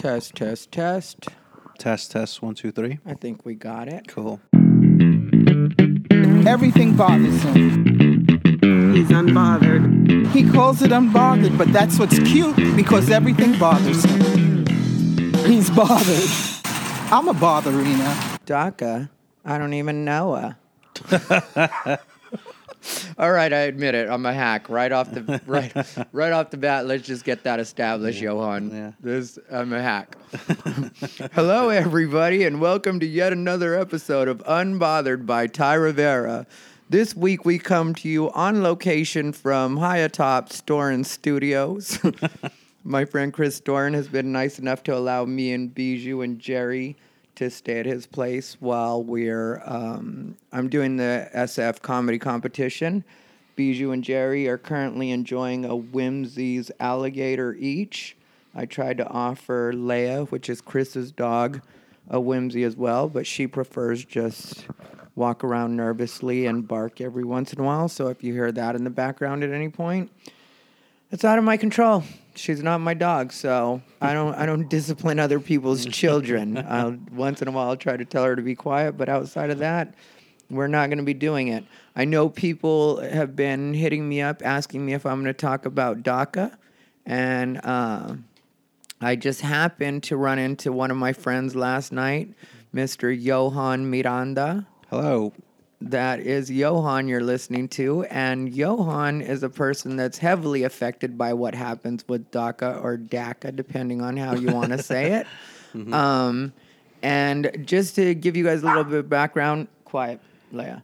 Test, test, test. Test, test, one, two, three. I think we got it. Cool. Everything bothers him. He's unbothered. He calls it unbothered, but that's what's cute because everything bothers him. He's bothered. I'm a botherina. DACA. I don't even know her. All right, I admit it. I'm a hack. Right off the right, right off the bat. Let's just get that established, Johan. yeah. This I'm a hack. Hello, everybody, and welcome to yet another episode of Unbothered by Ty Rivera. This week we come to you on location from Highatop Storin Studios. My friend Chris Storin has been nice enough to allow me and Bijou and Jerry to stay at his place while we're um, I'm doing the SF comedy competition. Bijou and Jerry are currently enjoying a Whimzees alligator each. I tried to offer Leia, which is Chris's dog, a whimsy as well, but she prefers just walk around nervously and bark every once in a while. So if you hear that in the background at any point, it's out of my control. She's not my dog, so I don't I don't discipline other people's children. I'll, once in a while, I'll try to tell her to be quiet, but outside of that, we're not going to be doing it. I know people have been hitting me up asking me if I'm going to talk about DACA, and uh, I just happened to run into one of my friends last night, Mr. Johan Miranda. Hello. That is Johan you're listening to, and Johan is a person that's heavily affected by what happens with DACA or DACA, depending on how you want to say it. Um, and just to give you guys a little bit of background, quiet, Leia.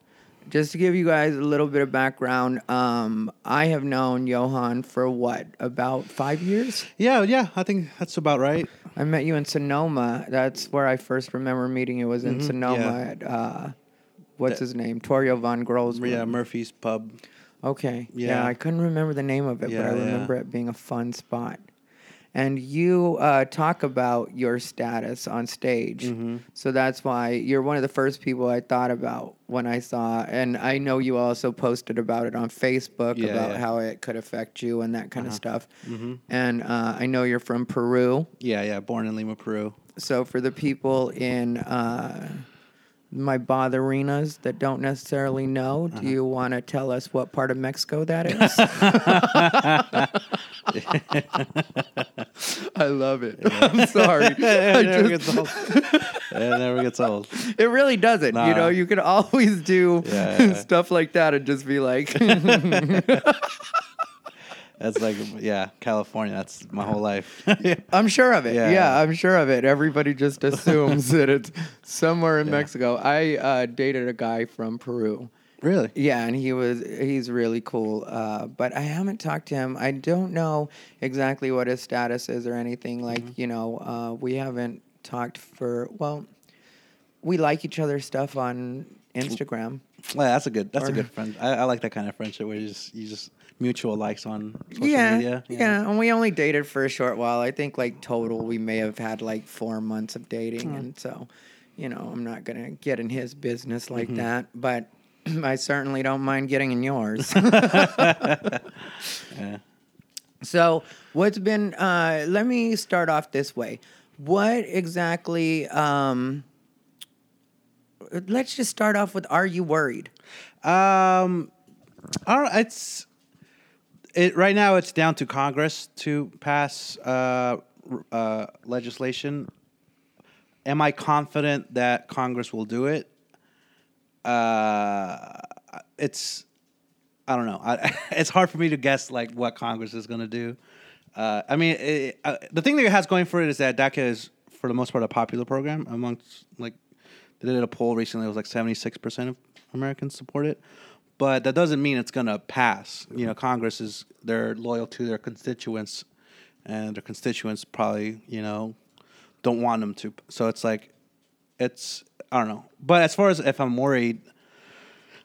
Just to give you guys a little bit of background, um, I have known Johan for what about five years? Yeah, yeah. I think that's about right. I met you in Sonoma. That's where I first remember meeting you. Was in Sonoma yeah. at uh, what's That- his name? Torio von Grossman. Yeah, Murphy's Pub. Okay. Yeah. Yeah. I couldn't remember the name of it, but Yeah, I yeah. remember it being a fun spot. And you uh, talk about your status on stage. Mm-hmm. So that's why you're one of the first people I thought about when I saw. And I know you also posted about it on Facebook Yeah, about yeah. how it could affect you and that kind of Uh-huh. stuff. And uh, I know you're from Peru. Yeah, yeah. Born in Lima, Peru. So for the people in uh, my botherinas that don't necessarily know, Uh-huh. do you want to tell us what part of Mexico that is? I love it. I'm sorry. it never just- gets old. it never gets old. it really doesn't. You know, you can always do Yeah, yeah. stuff like that and just be like, That's like, yeah, California. That's my whole life. I'm sure of it. Yeah. Yeah. I'm sure of it. Everybody just assumes that it's somewhere in. Mexico. I uh, dated a guy from Peru. really? Yeah, and he was he's really cool. Uh, but I haven't talked to him. I don't know exactly what his status is or anything. Like Mm-hmm. you know, uh, we haven't talked for well, we like each other's stuff on Instagram. Well, that's a good. That's Or- a good friend. I, I like that kind of friendship where you just you just mutual likes on social yeah, media. yeah, and we only dated for a short while. I think like total we may have had like four months of dating, Hmm. and so you know I'm not gonna get in his business like Mm-hmm. that, but. I certainly don't mind getting in yours. Yeah. So, what's been? Uh, let me start off this way. What exactly? Um, let's just start off with: Are you worried? Um, I don't. It's it right now. It's down to Congress to pass uh, uh, legislation. Am I confident that Congress will do it? Uh, it's I don't know. I, it's hard for me to guess like what Congress is going to do. Uh, I mean, it, uh, the thing that it has going for it is that DACA is for the most part a popular program amongst like they did a poll recently. It was like seventy six percent of Americans support it, but that doesn't mean it's going to pass. You know, Congress is they're loyal to their constituents, and their constituents probably you know don't want them to. So it's like it's I don't know. But as far as if I'm worried,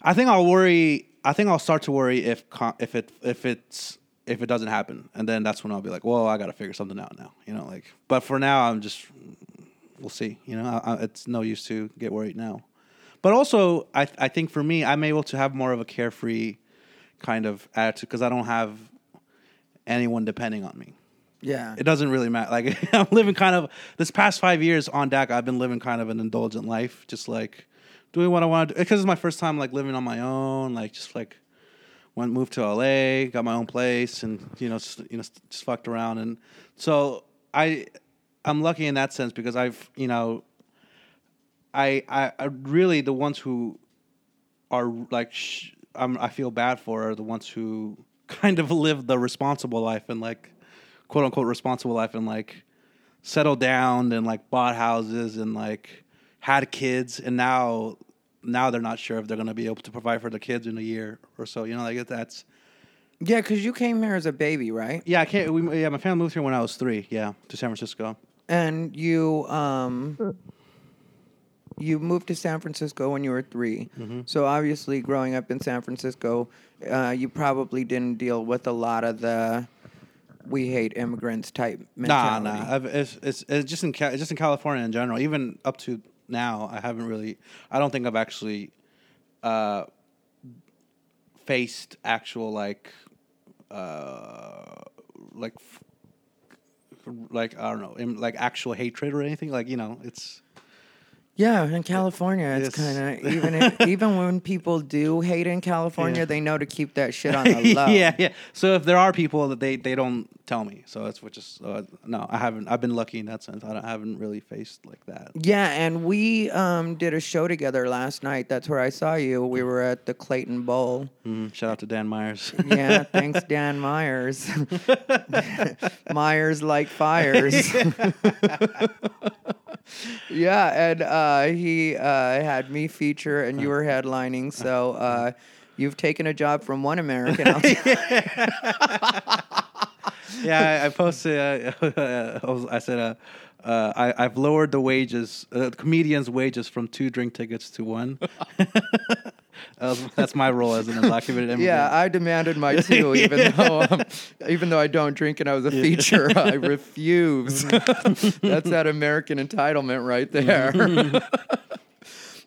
I think I'll worry. I think I'll start to worry if if it if it's if it doesn't happen, and then that's when I'll be like, well, I got to figure something out now. You know, like. But for now, I'm just we'll see. You know, I, I, it's no use to get worried now. But also, I I think for me, I'm able to have more of a carefree kind of attitude because I don't have anyone depending on me. Yeah. it doesn't really matter. Like I'm living kind of this past five years on DACA. I've been living kind of an indulgent life, just like doing what I want to do. Because it's my first time like living on my own. Like just like went moved to LA, got my own place, and you know just, you know just fucked around. And so I I'm lucky in that sense because I've you know I I, I really the ones who are like sh- I'm, I feel bad for are the ones who kind of live the responsible life and like quote unquote responsible life and like settled down and like bought houses and like had kids and now now they're not sure if they're gonna be able to provide for the kids in a year or so. You know, like that's Yeah, because you came here as a baby, right? yeah. I can't. We, yeah, my family moved here when I was three. Yeah, to San Francisco. And you um you moved to San Francisco when you were 3 Mm-hmm. So obviously, growing up in San Francisco, uh, you probably didn't deal with a lot of the "we hate immigrants" type mentality. nah. I've, it's, it's, it's just in Ca- just in California in general. Even up to now, I haven't really. I don't think I've actually uh, faced actual like uh, like f- like I don't know, like actual hatred or anything. Like you know, it's Yeah, in California, it's Yes. kind of even if, even when people do hate in California, Yeah. they know to keep that shit on the low. yeah, yeah. So if there are people that they they don't tell me, so that's which is uh, no, I haven't. I've been lucky in that sense. I, don't, I haven't really faced like that. Yeah, and we um, did a show together last night. That's where I saw you. We were at the Clayton Bowl. Mhm. Shout out to Dan Myers. Yeah, thanks, Dan Myers. Myers like fires. Yeah, and uh, he uh, had me feature, and you were headlining. So uh, you've taken a job from one American. Yeah, I, I posted. Uh, I, said, uh, uh, I, I've lowered the wages, uh, comedians' wages from two drink tickets to one. that that's my role as an undocumented immigrant. yeah, I demanded my two, even though um, even though I don't drink and I was a feature. I refuse. That's that American entitlement right there.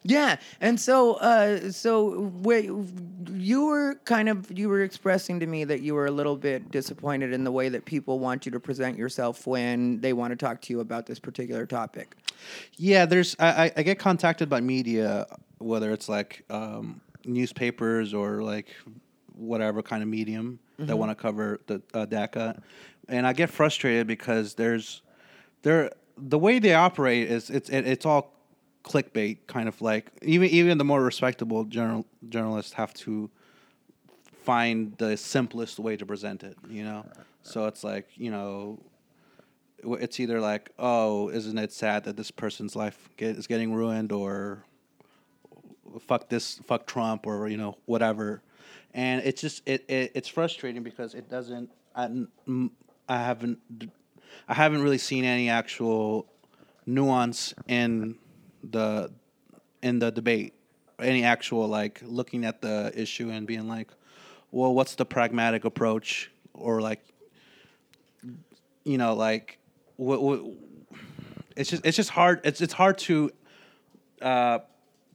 Yeah, and so, uh, so wait, you were kind of you were expressing to me that you were a little bit disappointed in the way that people want you to present yourself when they want to talk to you about this particular topic. Yeah, there's. I, I- I get contacted by media, whether it's like um, newspapers or like whatever kind of medium that want to cover the uh, DACA, and I get frustrated because there's there the way they operate is it's it, it's all clickbait kind of like even even the more respectable journal journalists have to find the simplest way to present it you know? So it's like you know it's either like, oh, isn't it sad that this person's life get, is getting ruined, or fuck this, fuck Trump, or you know whatever, and it's just it, it it's frustrating because it doesn't. I, I haven't I haven't really seen any actual nuance in the in the debate, any actual like looking at the issue and being like, well, what's the pragmatic approach, or like you know, like what, what, it's just it's just hard. It's it's hard to uh,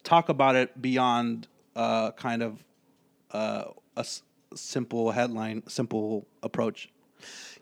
talk about it beyond uh, kind of uh, a s- simple headline, simple approach.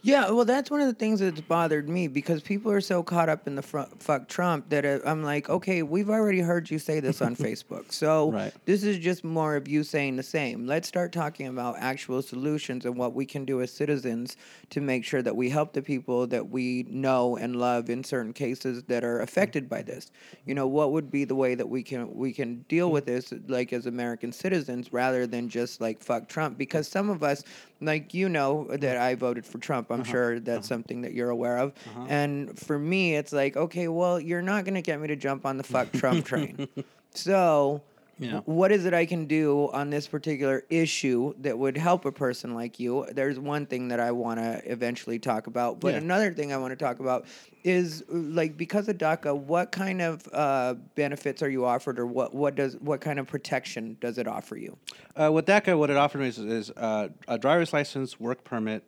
Yeah, well, that's one of the things that's bothered me because people are so caught up in the fr- fuck Trump that uh, I'm like, okay, we've already heard you say this on Facebook. So Right. this is just more of you saying the same. Let's start talking about actual solutions and what we can do as citizens to make sure that we help the people that we know and love in certain cases that are affected by this. You know, what would be the way that we can we can deal with this like as American citizens rather than just like fuck Trump because some of us like you know that mm. I voted for Trump. I'm uh-huh. sure that's uh-huh. something that you're aware of. Uh-huh. And for me, it's like, okay, well, you're not going to get me to jump on the fuck Trump train. So, Yeah. what is it I can do on this particular issue that would help a person like you? There's one thing that I want to eventually talk about, but Yeah. another thing I want to talk about is like because of DACA, what kind of uh, benefits are you offered, or what what does what kind of protection does it offer you? Uh, with DACA, what it offered me is, is uh, a driver's license, work permit,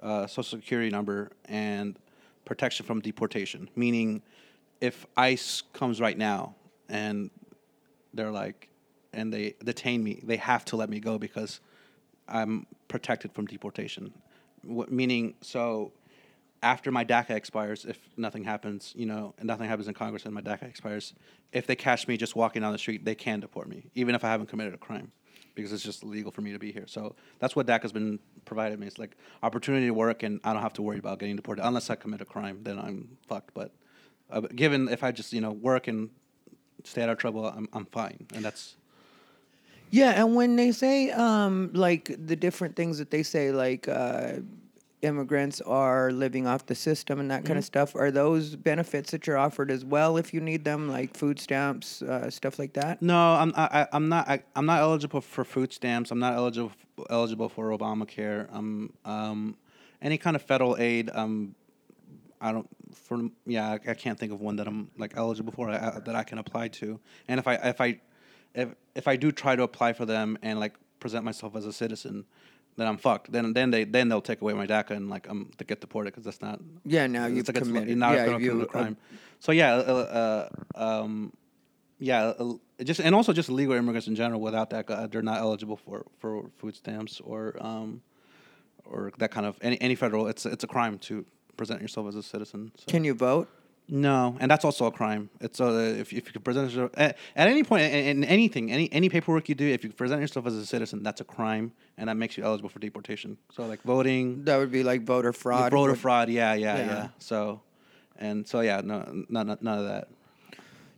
uh, social security number, and protection from deportation. Meaning, if ICE comes right now and they're like, and they detain me, they have to let me go because I'm protected from deportation. What, meaning, so after my DACA expires, if nothing happens, you know, and nothing happens in Congress and my DACA expires, if they catch me just walking down the street, they can deport me, even if I haven't committed a crime, because it's just legal for me to be here. So that's what DACA's been provided me. It's like opportunity to work, and I don't have to worry about getting deported unless I commit a crime. Then I'm fucked. But uh, given if I just you know work and stay out of trouble, I'm I'm fine, and that's Yeah, and when they say um, like the different things that they say, like uh, immigrants are living off the system and that kind of stuff, are those benefits that you're offered as well if you need them, like food stamps, uh, stuff like that? No, I'm I, I- I'm not I, I'm not eligible for food stamps. I'm not eligible eligible for Obamacare. I'm um any kind of federal aid. Um, I don't for yeah I, I can't think of one that I'm like eligible for uh, that I can apply to. And if I if I if if I do try to apply for them and like present myself as a citizen, then I'm fucked. Then then they then they'll take away my DACA and like I'm to get deported because that's not Yeah, now it's you've like committed. now yeah, you, a crime. so yeah, uh, uh, um, yeah, uh, just and also just illegal immigrants in general. Without that, uh, they're not eligible for, for food stamps or um, or that kind of any any federal. It's it's a crime to present yourself as a citizen. So. Can you vote? No, and that's also a crime. It's uh, if if you could present yourself at, at any point in, in anything, any any paperwork you do, if you present yourself as a citizen, that's a crime, and that makes you eligible for deportation. So like voting, That would be like voter fraud. voter would- fraud, yeah, yeah, Yeah. yeah, So, and so yeah, no, none, none- none of that.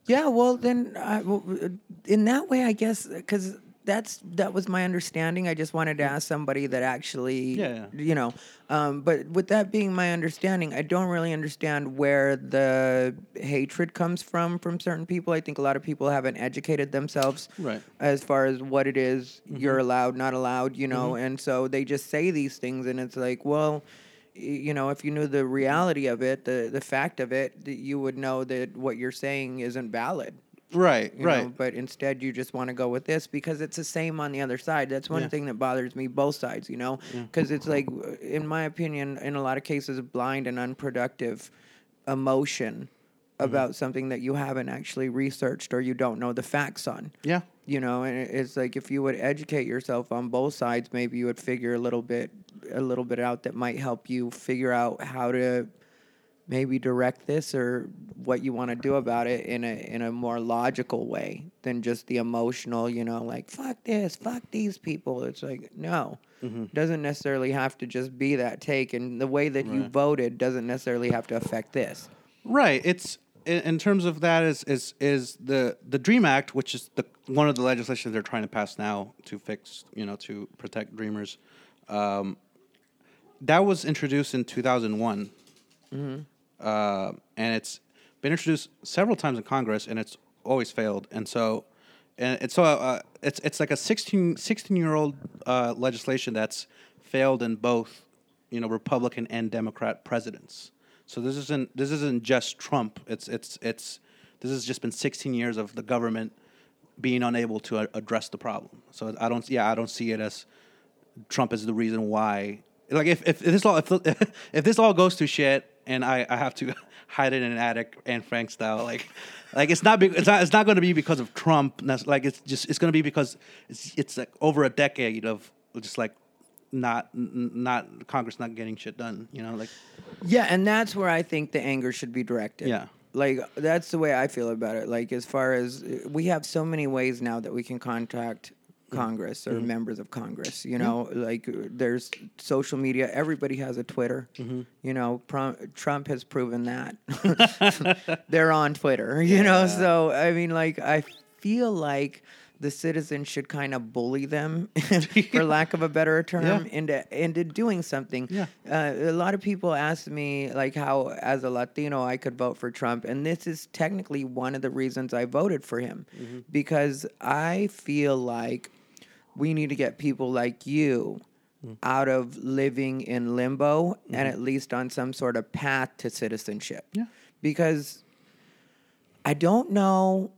Yeah, well, then I, well, uh, in that way, I guess because that's that was my understanding. I just wanted to ask somebody that actually, Yeah, yeah. you know. Um, but with that being my understanding, I don't really understand where the hatred comes from from certain people. I think a lot of people haven't educated themselves Right. as far as what it is you're allowed, not allowed, you know, and so they just say these things, and it's like, well, you know, if you knew the reality of it, the the fact of it, you would know that what you're saying isn't valid. Right, you right. know, but instead, you just want to go with this because it's the same on the other side. That's one Yeah. thing that bothers me, both sides, you know, because it's like, in my opinion, in a lot of cases, blind and unproductive emotion Mm-hmm. about something that you haven't actually researched or you don't know the facts on yeah, you know and it's like if you would educate yourself on both sides maybe you would figure a little bit a little bit out that might help you figure out how to maybe direct this or what you want to do about it in a in a more logical way than just the emotional you know like fuck this fuck these people it's like no doesn't necessarily have to just be that take and the way that you voted doesn't necessarily have to affect this right. It's in, terms of that is is is the the Dream Act, which is the one of the legislation they're trying to pass now to fix, you know, to protect dreamers. Um, that was introduced in two thousand one. Uh, and it's been introduced several times in Congress, and it's always failed. And so, and it's so uh, it's it's like a 16, 16 year old uh, legislation that's failed in both, you know, Republican and Democrat presidents. So this isn't this isn't just Trump. It's it's it's this has just been sixteen years of the government being unable to a- address the problem. So I don't yeah I don't see it as Trump is the reason why. Like if if this all if, if this all goes to shit and I, I have to hide it in an attic Anne Frank style like like it's not be, it's not it's not going to be because of Trump. Like it's just it's going to be because it's it's like over a decade of just like not not Congress not getting shit done. You know like Yeah, and that's where I think the anger should be directed. Yeah. Like that's the way I feel about it. Like as far as we have so many ways now that we can contact Congress or members of Congress, you know, like uh, there's social media, everybody has a Twitter. You know, Prom- Trump has proven that. They're on Twitter, you know. So I mean like I feel like the citizens should kind of bully them, for lack of a better term, Yeah. into into doing something. Yeah. Uh, a lot of people ask me like how, as a Latino, I could vote for Trump, and this is technically one of the reasons I voted for him, Mm-hmm. because I feel like we need to get people like you Mm. out of living in limbo and at least on some sort of path to citizenship. Yeah. Because I don't know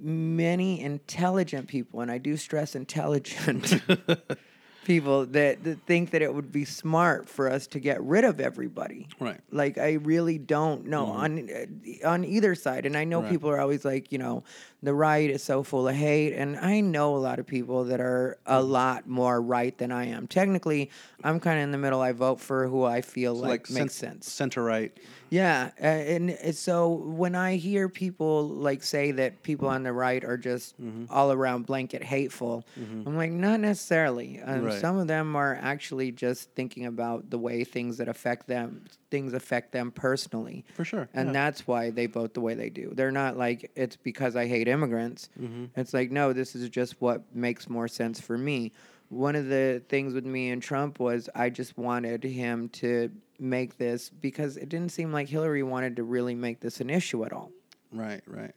many intelligent people, and I do stress intelligent, people that, that think that it would be smart for us to get rid of everybody. Right. Like I really don't know on uh, on either side, and I know Right. people are always like, you know, the right is so full of hate, and I know a lot of people that are a lot more right than I am. Technically, I'm kind of in the middle. I vote for who I feel like, makes cent- sense. Center right. Yeah, uh, and it's so when I hear people like say that people on the right are just Mm-hmm. all around blanket hateful, I'm like, not necessarily. Um, Right. Some of them are actually just thinking about the way things that affect them, things affect them personally. For sure, and yeah. that's why they vote the way they do. They're not like it's because I hate immigrants. Mm-hmm. It's like no, this is just what makes more sense for me. One of the things with me and Trump was I just wanted him to make this because it didn't seem like Hillary wanted to really make this an issue at all. Right, right.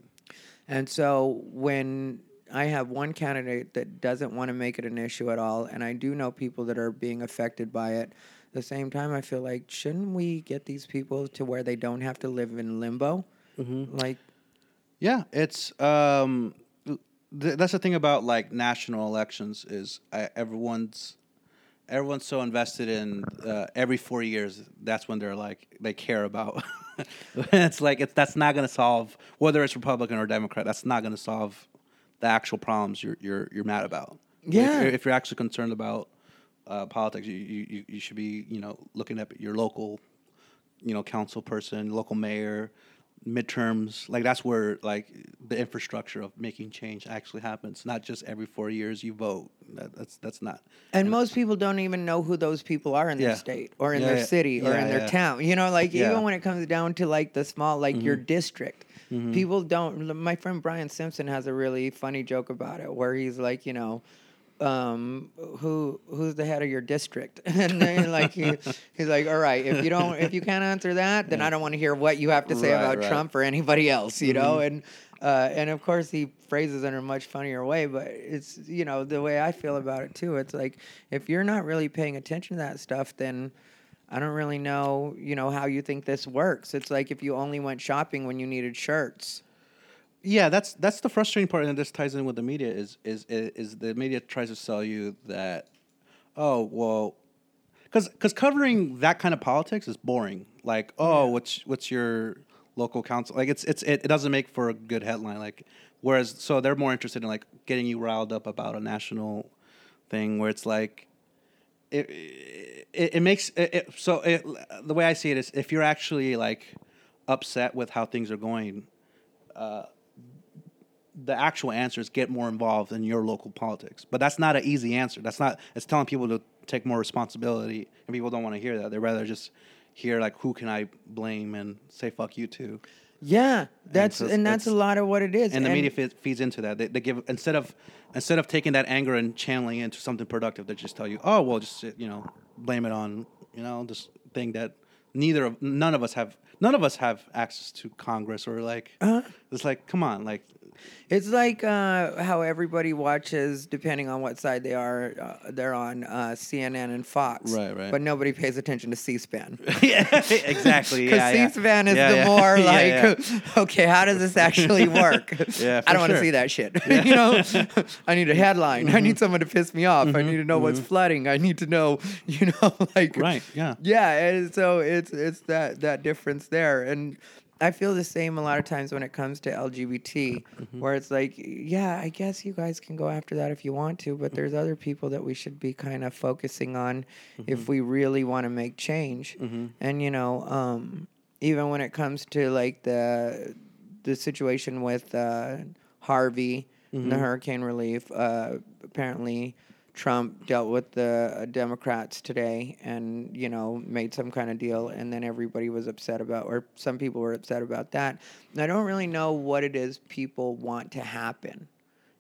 And so when I have one candidate that doesn't want to make it an issue at all, and I do know people that are being affected by it, at the same time, I feel like shouldn't we get these people to where they don't have to live in limbo? Like, Yeah, it's um, th- that's the thing about like national elections is I, everyone's everyone's so invested in uh, every four years. That's when they're like they care about. it's like it's that's not going to solve whether it's Republican or Democrat. That's not going to solve the actual problems you're you're you're mad about. If Yeah. you're- if you're actually concerned about uh, politics, you, you you- you should be you know looking at your local you know council person, local mayor, midterms. Like that's where like the infrastructure of making change actually happens. Not just every four years you vote. That, that's that's not. and most people don't even know who those people are in their state or in Yeah, their yeah. city or Yeah, in their yeah. town. You know, like Yeah. Mm-hmm. even when it comes down to like the small, like your district, people don't. My friend Brian Simpson has a really funny joke about it where he's like, you know, um, who who's the head of your district? and then like he, he's like, all right, if you don't, if you can't answer that, then I don't want to hear what you have to say Right, about right. Mm-hmm. Trump or anybody else. You know, and. Uh, and of course, he phrases it in a much funnier way, but it's, you know, the way I feel about it too. It's like, if you're not really paying attention to that stuff, then I don't really know, you know, how you think this works. It's like if you only went shopping when you needed shirts. Yeah, that's that's the frustrating part, and this ties in with the media. Is is is the media tries to sell you that, oh well, because because covering that kind of politics is boring. Like, oh, what's what's your local council? Like, it's it's it, it doesn't make for a good headline. Like, whereas so they're more interested in like getting you riled up about a national thing where it's like. It, it, it makes it, it, so it, the way I see it is if you're actually like upset with how things are going, uh, the actual answer is get more involved in your local politics. But that's not an easy answer. That's not. It's telling people to take more responsibility, and people don't want to hear that. They rather just hear like, who can I blame and say fuck you to. Yeah, that's so and, that's a lot of what it is. And the media fe- feeds into that. They, they give instead of instead of taking that anger and channeling it into something productive, they just tell you, oh well, just you know, blame it on you know this thing that neither of none of us have none of us have access to Congress or like Uh-huh. it's like come on like It's like uh, how everybody watches, depending on what side they are, uh, they're on uh, CNN and Fox. Right, right. But nobody pays attention to C-SPAN. yeah, exactly. Because Yeah, yeah. C-SPAN is Yeah, the yeah. more like, yeah. okay, how does this actually work? Yeah, I don't want to sure. see that shit. you know, I need a headline. I Mm-hmm. need someone to piss me off. I need to know what's flooding. I need to know, you know, like Right, yeah. yeah. And so it's it's that that difference there, and I feel the same a lot of times when it comes to LGBT, Mm-hmm. where it's like, yeah, I guess you guys can go after that if you want to, but there's other people that we should be kind of focusing on if Mm-hmm. we really want to make change. And you know, um, even when it comes to like the the situation with uh, Harvey and the Mm-hmm. hurricane relief, uh, apparently. Trump dealt with the uh, Democrats today and, you know, made some kind of deal. And then everybody was upset about, or some people were upset about that. And I don't really know what it is people want to happen,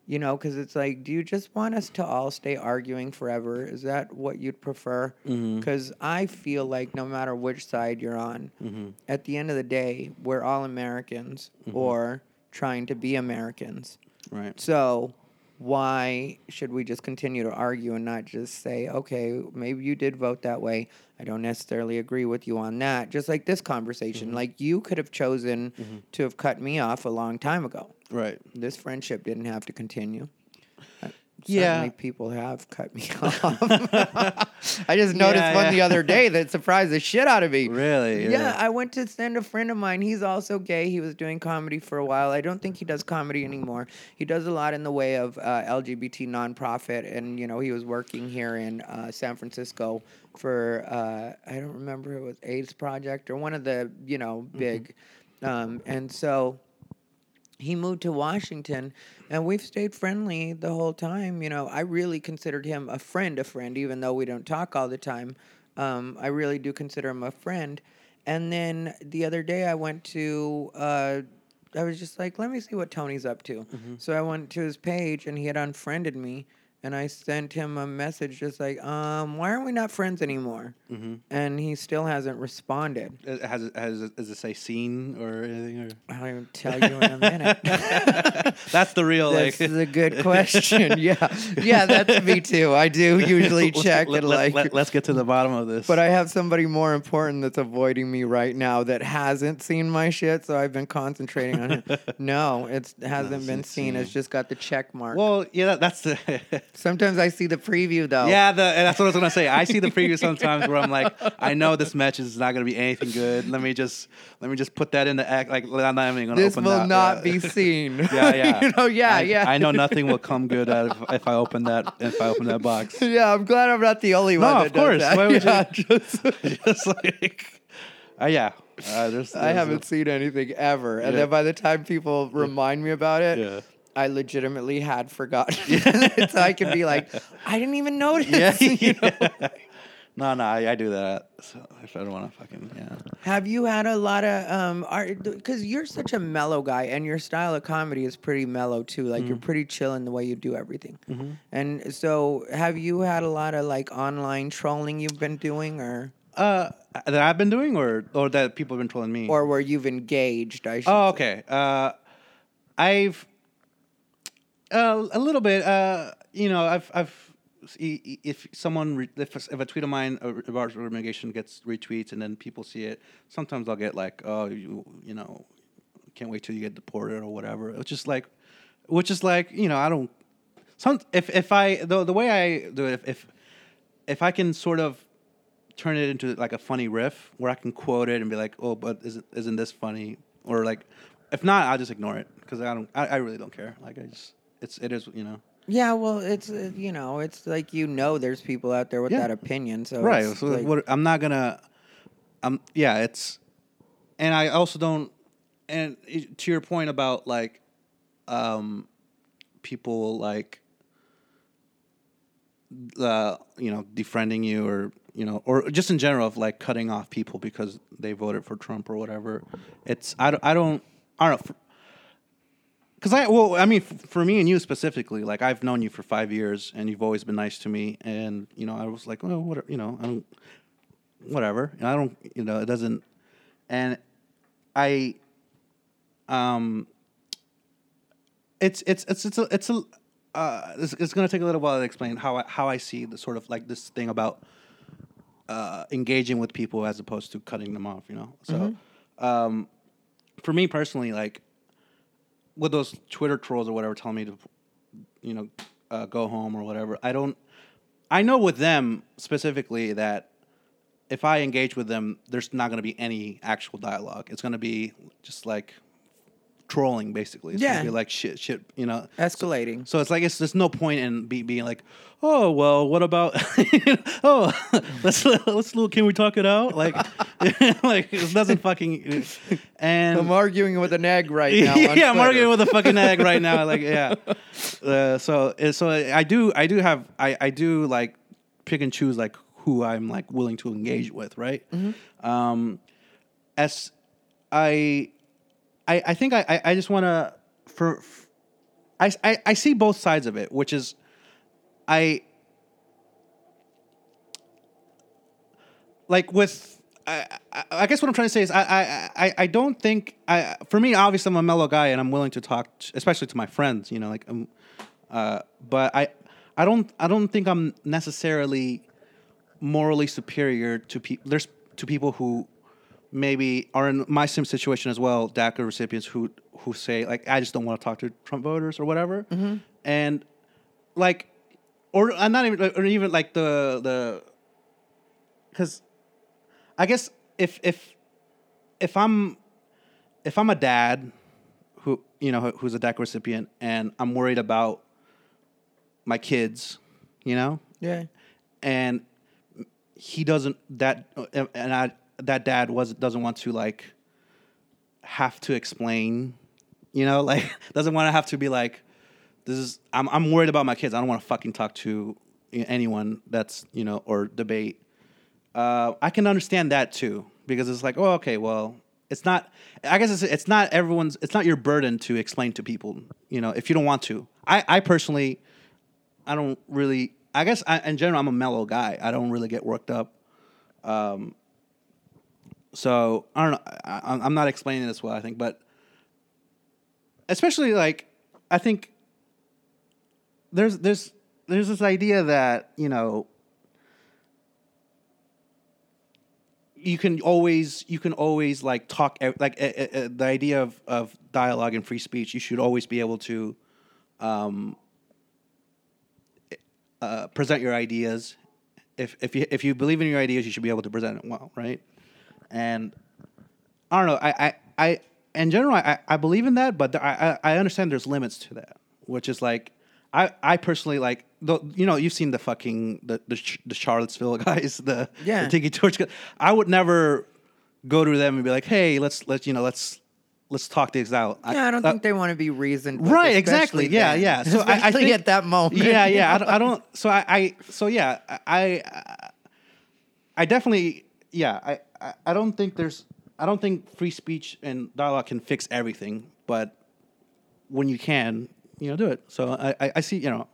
you know, because it's like, do you just want us to all stay arguing forever? Is that what you'd prefer? Mm-hmm. Because I feel like no matter which side you're on, mm-hmm. at the end of the day, we're all Americans mm-hmm. or trying to be Americans. Right. So why should we just continue to argue and not just say, okay, maybe you did vote that way. I don't necessarily agree with you on that. Just like this conversation, mm-hmm. like you could have chosen mm-hmm. to have cut me off a long time ago. Right. This friendship didn't have to continue. Uh, Yeah. people have cut me off. I just noticed Yeah, one yeah. the other day that surprised the shit out of me. Really? Yeah. Yeah. I went to send a friend of mine. He's also gay. He was doing comedy for a while. I don't think he does comedy anymore. He does a lot in the way of uh, LGBT nonprofit, and you know he was working here in uh, San Francisco for uh, I don't remember it was AIDS Project or one of the you know big, um, and so he moved to Washington and we've stayed friendly the whole time. You know, I really considered him a friend, a friend, even though we don't talk all the time. Um, I really do consider him a friend. And then the other day I went to, uh, I was just like, let me see what Tony's up to. So I went to his page and he had unfriended me. And I sent him a message just like, um, why aren't we not friends anymore? And he still hasn't responded. Uh, Has has does it say scene or anything? Or I'll tell you in a minute. that's the real like This like. is a good question. yeah, yeah, that's me too. I do usually check let, and like, let, us get to the bottom of this. but I have somebody more important that's avoiding me right now that hasn't seen my shit. So I've been concentrating on it. No, it's, it hasn't been Hasn't seen. It's just got the check mark. well, yeah, that, that's the. Sometimes I see the preview though. Yeah, the, and that's what I was gonna say. I see the preview sometimes where I'm like, I know this match is not gonna be anything good. Let me just let me just put that in the act. Like I'm not even gonna This open will that. not yeah. be seen. Yeah, yeah. you know, yeah, I, yeah. I know nothing will come good out of if I open that if I open that box. Yeah, I'm glad I'm not the only one. No, that of course. Why would yeah, you- just- Just like, uh, yeah. Uh, there's, I haven't seen anything ever. And Yeah. then by the time people remind me about it, Yeah. I legitimately had forgotten. so I can be like, I didn't even notice. Yeah, you know? yeah. No, no, I, I do that. So if I don't want to fucking yeah. Have you had a lot of um art because you're such a mellow guy and your style of comedy is pretty mellow too. Like Mm-hmm. you're pretty chill in the way you do everything. And so have you had a lot of like online trolling you've been doing or Uh, that I've been doing, or or that people have been trolling me. or where you've engaged, I should Oh, say. okay. Uh, I've uh, a little bit. Uh, you know, I've I've if someone re- if a- if a tweet of mine uh, about remediation gets retweets and then people see it, sometimes I'll get like, oh, you you know, can't wait till you get deported or whatever. It's just like, which is like, you know, I don't. Some if if I the the way I do it if if, if I can sort of turn it into like a funny riff where I can quote it and be like, "Oh, but isn't isn't this funny?" Or like, if not, I'll just ignore it because I don't. I, I really don't care. Like I just, it's it is you know. Yeah, well, it's uh, you know, it's like you know, there's people out there with Yeah. that opinion. So right. it's So like- what, I'm not gonna. I'm yeah. It's, and I also don't. And it- to your point about like, um, people like, uh, you know, defriending you or you know, or just in general of like cutting off people because they voted for Trump or whatever. It's I don't I don't I don't. Because I well, I mean, f- for me and you specifically, like I've known you for five years, and you've always been nice to me, and you know, I was like, well, what, you know, I don't, whatever, and I don't, you know, it doesn't, and I, um, it's it's it's it's a, it's a, uh, it's, it's gonna take a little while to explain how I, how I see the sort of like this thing about uh, engaging with people as opposed to cutting them off, you know. So, um, for me personally, like with those Twitter trolls or whatever telling me to, you know, uh, go home or whatever. I don't. I know with them specifically that if I engage with them, there's not going to be any actual dialogue. It's going to be just like trolling, basically. It's Yeah. Gonna be like shit, shit. You know, escalating. so it's like it's there's no point in be, being like, oh well, what about oh let's let's can we talk it out like like it doesn't fucking and I'm arguing with an egg right now. yeah, I'm arguing with a fucking egg right now. Like, yeah. Uh, so, uh, so I do, I do have, I, I do like pick and choose like who I'm like willing to engage with, right? Um, as I, I, I think I, I, just want to for, I, I, I see both sides of it, which is, I, like with I, I, I guess what I'm trying to say is I I, I, don't think I for me obviously I'm a mellow guy and I'm willing to talk t- especially to my friends you know like um, uh, but I I don't I don't think I'm necessarily morally superior to people there's to people who maybe are in my same situation as well DACA recipients who who say like I just don't want to talk to Trump voters or whatever. Mm-hmm. And like or I'm not even or even like the the because I guess if if if I'm if I'm a dad who you know who's a DACA recipient and I'm worried about my kids, you know, Yeah. and he doesn't that and I that dad was doesn't want to like have to explain, you know, like doesn't want to have to be like this is I'm I'm worried about my kids. I don't want to fucking talk to anyone that's, you know, or debate. Uh, I can understand that too because it's like, oh, okay, well, it's not. I guess it's it's not everyone's. It's not your burden to explain to people. You know, if you don't want to. I I personally, I don't really. I guess I, in general, I'm a mellow guy. I don't really get worked up. Um. So I don't know. I, I'm- I'm not explaining this well. I think, but especially like I think there's there's there's this idea that you know you can always you can always like talk like uh, uh, the idea of of dialogue and free speech you should always be able to um uh, present your ideas if if you if you believe in your ideas you should be able to present it well right and I don't know. I, I, I in general, I, I believe in that, but I, I I understand there's limits to that, which is like, I, I personally like, the, you know, you've seen the fucking the the, the Charlottesville guys, the Yeah. the Tiki Torch. guys. I would never go to them and be like, hey, let's let's you know let's let's talk things out. Yeah, I don't uh, think they want to be reasoned. right exactly especially yeah then. yeah so I, I think at that moment. yeah yeah I don't, I don't so I, I so yeah I I, I definitely yeah I, I I don't think there's I don't think free speech and dialogue can fix everything but when you can you know do it so I I, I see you know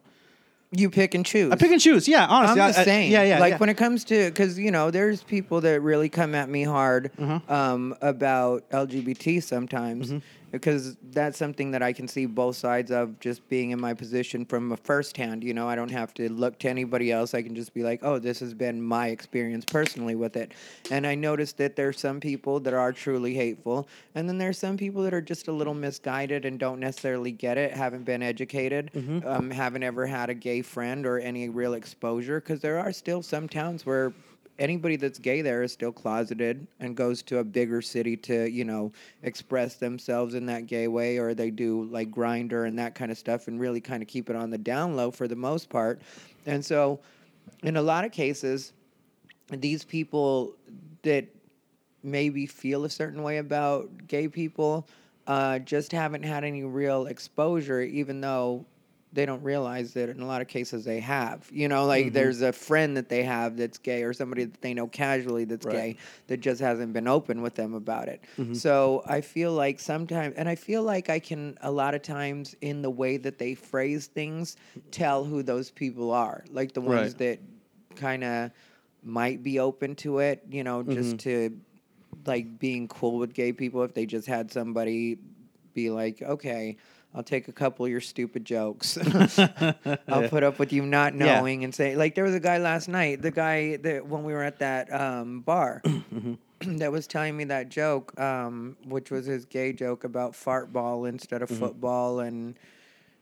you pick and choose. I pick and choose yeah honestly I'm I- the I- same. yeah yeah Like yeah. when it comes to, because you know, there's people that really come at me hard Mm-hmm. um, about LGBT sometimes, because that's something that I can see both sides of. Just being in my position from a first hand, you know, I don't have to look to anybody else. I can just be like, oh, this has been my experience personally with it, and I noticed that there's some people that are truly hateful, and then there's some people that are just a little misguided and don't necessarily get it, haven't been educated, Mm-hmm. um, haven't ever had a gay friend or any real exposure, because there are still some towns where anybody that's gay there is still closeted and goes to a bigger city to you know express themselves in that gay way or they do like Grindr and that kind of stuff and really kind of keep it on the down low for the most part. And so in a lot of cases these people that maybe feel a certain way about gay people uh, just haven't had any real exposure, even though they don't realize that in a lot of cases they have. You know, like mm-hmm. there's a friend that they have that's gay or somebody that they know casually that's Right. gay that just hasn't been open with them about it. Mm-hmm. So I feel like sometimes, and I feel like I can a lot of times in the way that they phrase things tell who those people are, like the ones Right. that kind of might be open to it, you know, just mm-hmm. to like being cool with gay people if they just had somebody be like, okay, I'll take a couple of your stupid jokes. I'll put up with you not Yeah. knowing and say like there was a guy last night, the guy that when we were at that um, bar that was telling me that joke, um, which was his gay joke about fart ball instead of football. And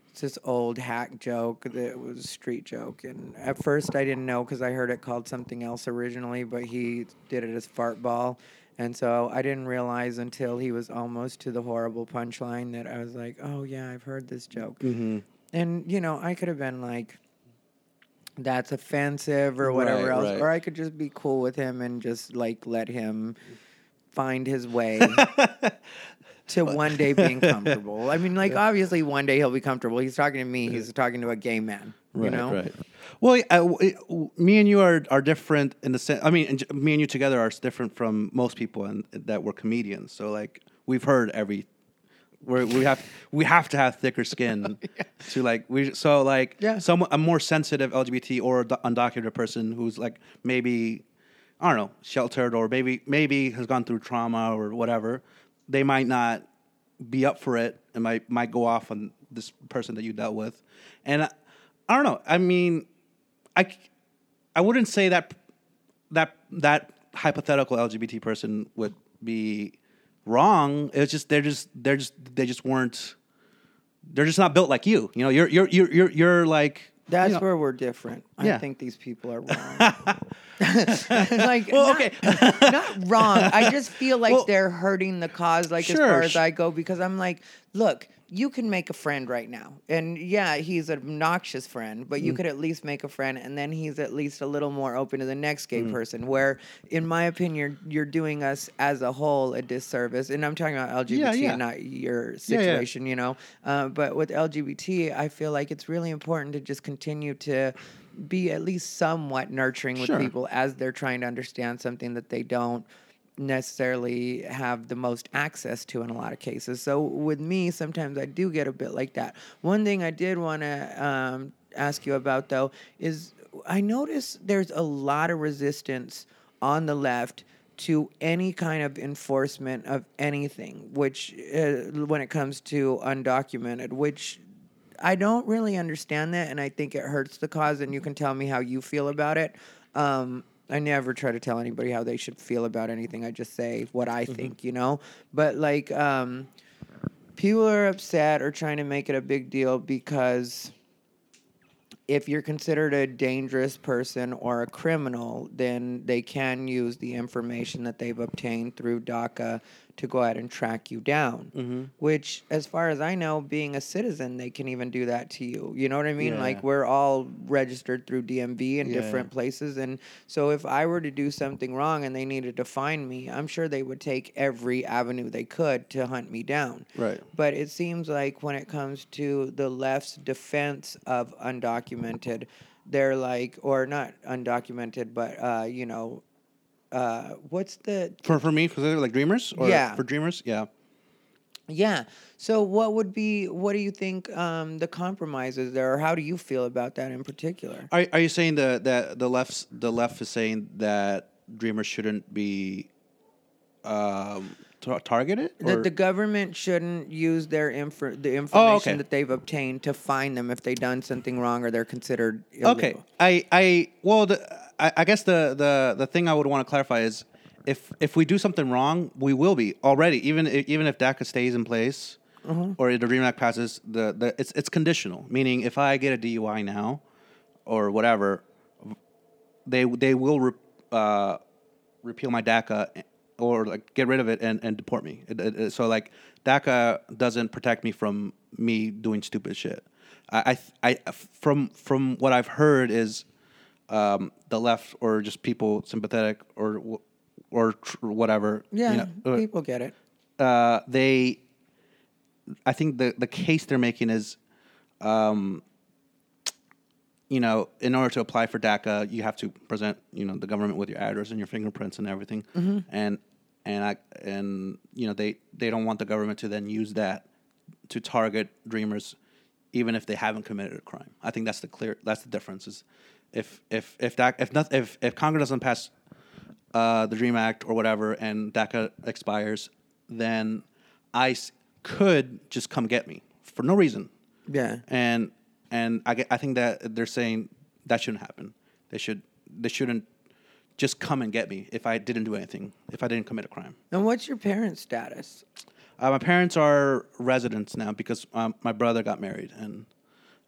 it's this old hack joke that was a street joke. And at first i didn't know because i heard it called something else originally but he did it as fart ball and so i didn't realize until he was almost to the horrible punchline that i was like oh yeah i've heard this joke mm-hmm. and you know i could have been like that's offensive or whatever Right, else right. or i could just be cool with him and just like let him find his way to one day being comfortable. I mean, like obviously one day he'll be comfortable. He's talking to me. He's talking to a gay man. You know, Right. Well, uh, it- me and you are are different in the sense. I mean, and j- me and you together are different from most people, and that we're comedians. So like we've heard every. We're, we have we have to have thicker skin to like we so like Yeah. some a more sensitive LGBT or undocumented person who's like maybe I don't know sheltered or maybe maybe has gone through trauma or whatever they might not be up for it and might might go off on this person that you dealt with and I, don't know I mean I, I wouldn't say that that that hypothetical LGBT person would be wrong. It's just they're just they're just they just weren't they're just not built like you. You know, you're you're you're you're, you're like That's you know- where we're different. Yeah. I think these people are wrong. like, Well, not, okay. not wrong. I just feel like Well- they're hurting the cause, like as Sure, far as I go, because I'm like, look, you can make a friend right now, and yeah, he's an obnoxious friend, but Mm. you could at least make a friend, and then he's at least a little more open to the next Mm. gay person. Where, in my opinion, you're doing us as a whole a disservice, and I'm talking about LGBT, yeah. not your Yeah, yeah. situation, you know. Uh, but with LGBT, I feel like it's really important to just continue to be at least somewhat nurturing with Sure. people as they're trying to understand something that they don't necessarily have the most access to in a lot of cases. So with me, sometimes I do get a bit like that. One thing I did want to um, ask you about though is I notice there's a lot of resistance on the left to any kind of enforcement of anything, which uh, when it comes to undocumented, which I don't really understand that, and I think it hurts the cause. And you can tell me how you feel about it. Um, I never try to tell anybody how they should feel about anything. I just say what I think, you know. But like, um, people are upset or trying to make it a big deal because if you're considered a dangerous person or a criminal, then they can use the information that they've obtained through DACA to go ahead and track you down. Mm-hmm. Which, as far as I know, being a citizen, they can even do that to you. You know what I mean? Yeah. Like, we're all registered through DMV in Yeah. different places. And so, if I were to do something wrong and they needed to find me, I'm sure they would take every avenue they could to hunt me down. Right. But it seems like when it comes to the left's defense of undocumented, they're like, or not undocumented, but uh, you know, uh, what's the For for me, because they're like dreamers. Or Yeah. For dreamers, yeah. yeah? So what would be? What do you think um, the compromises there, or how do you feel about that in particular? Are are you saying that that the left the left is saying that dreamers shouldn't be um, tar- targeted? That the government shouldn't use their infor- the information Oh, okay. that they've obtained to find them if they've done something wrong or they're considered illegal. Okay, I, I, well, the, I, I guess the, the, the thing I would want to clarify is, if if we do something wrong, we will be already. Even if, even if DACA stays in place, or the Dream Act passes, the, the it's it's conditional. Meaning, if I get a DUI now, or whatever, they they will re, uh, repeal my DACA or like get rid of it and, and deport me. It- it- it- so like DACA doesn't protect me from me doing stupid shit. I, I, I from from what I've heard is um, the left or just people sympathetic or or tr- whatever. you Yeah, know, uh, people get it. uh, they, I think the the case they're making is, um, you know, in order to apply for DACA, you have to present, you know, the government with your address and your fingerprints and everything, and and I and you know they they don't want the government to then use that to target dreamers, even if they haven't committed a crime. I think that's the clear that's the difference is, if if if that if not if if Congress doesn't pass uh, the Dream Act or whatever, and DACA expires, then ICE could just come get me for no reason. Yeah. And and I, I think that they're saying that shouldn't happen. They should they shouldn't just come and get me if I didn't do anything, if I didn't commit a crime. And what's your parents' status? Uh, my parents are residents now because um, my brother got married and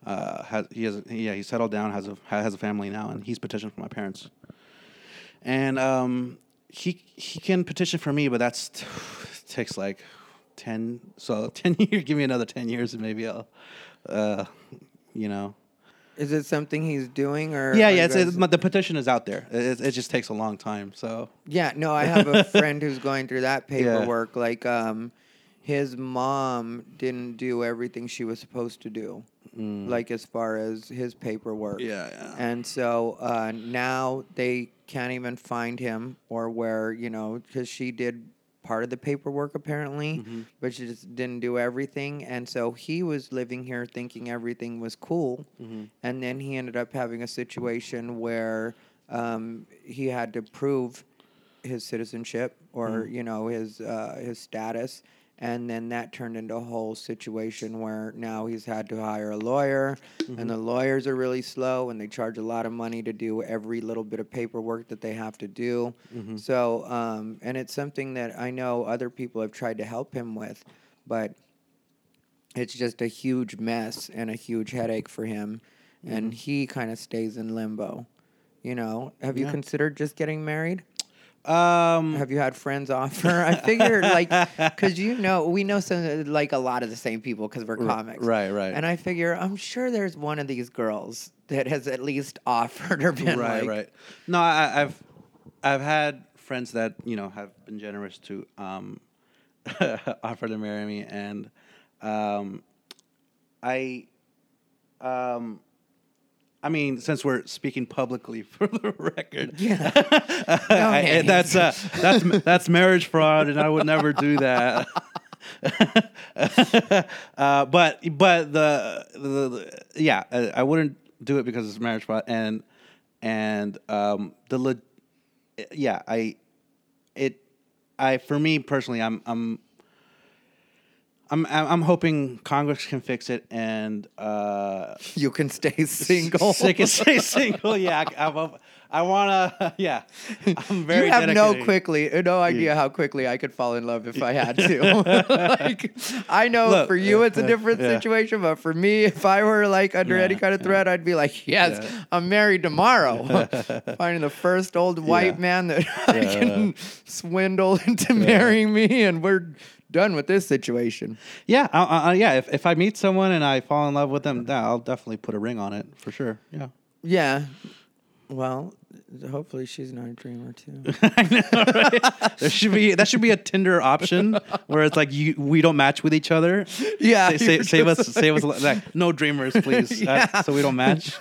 uh, has he has yeah he settled down has a has a family now and he's petitioned for my parents. And um, he he can petition for me, but that's takes like ten so ten years. Give me another ten years and maybe I'll, uh, you know. Is it something he's doing or? Yeah, yeah. It's, it's, the petition is out there. It, it just takes a long time. So Yeah, no, I have a friend who's going through that paperwork. Like, um, his mom didn't do everything she was supposed to do, like as far as his paperwork. Mm. Yeah, yeah. And so uh, now they can't even find him or where you know because she did part of the paperwork apparently, Mm-hmm. but she just didn't do everything. And so he was living here thinking everything was cool, Mm-hmm. and then he ended up having a situation where um, he had to prove his citizenship or Mm. you know his uh, his status and then that turned into a whole situation where now he's had to hire a lawyer Mm-hmm. and the lawyers are really slow and they charge a lot of money to do every little bit of paperwork that they have to do Mm-hmm. so um, and it's something that i know other people have tried to help him with but it's just a huge mess and a huge headache for him and he kind of stays in limbo. You know, have you considered just getting married? Um, Have you had friends offer? I figured, like, because you know, we know some, like, a lot of the same people because we're comics. right, right. And I figure, I'm sure there's one of these girls that has at least offered or been right, like, right. No, I, I've I've had friends that you know have been generous to um, offer to marry me, and um, I um. I mean, since we're speaking publicly for the record, Yeah. I- that's uh, that's that's marriage fraud, and I would never do that. uh, but but the, the, the yeah, I, I wouldn't do it because it's marriage fraud, and and um, the le- yeah, I it I for me personally, I'm I'm. I'm I'm hoping Congress can fix it and uh, You can stay single. Sick and stay single. Yeah, I, I'm, I wanna. Yeah, I'm very. you have no quickly, no idea how quickly I could fall in love if I had to. like, I know Look, for you it's a uh, different yeah. situation, but for me, if I were like under any kind of threat, I'd be like, yes, Yeah. I'm married tomorrow. Finding the first old white Yeah. man that I can swindle into marrying me, and we're done with this situation. Yeah, I, I, yeah. If, if I meet someone and I fall in love with them, yeah, I'll definitely put a ring on it for sure. Yeah. Yeah. Well, hopefully she's not a dreamer too. I know, right? There should be that should be a Tinder option where it's like you we don't match with each other. Yeah, Sa- sa- save us, just save us. Like no dreamers, please, uh, so we don't match.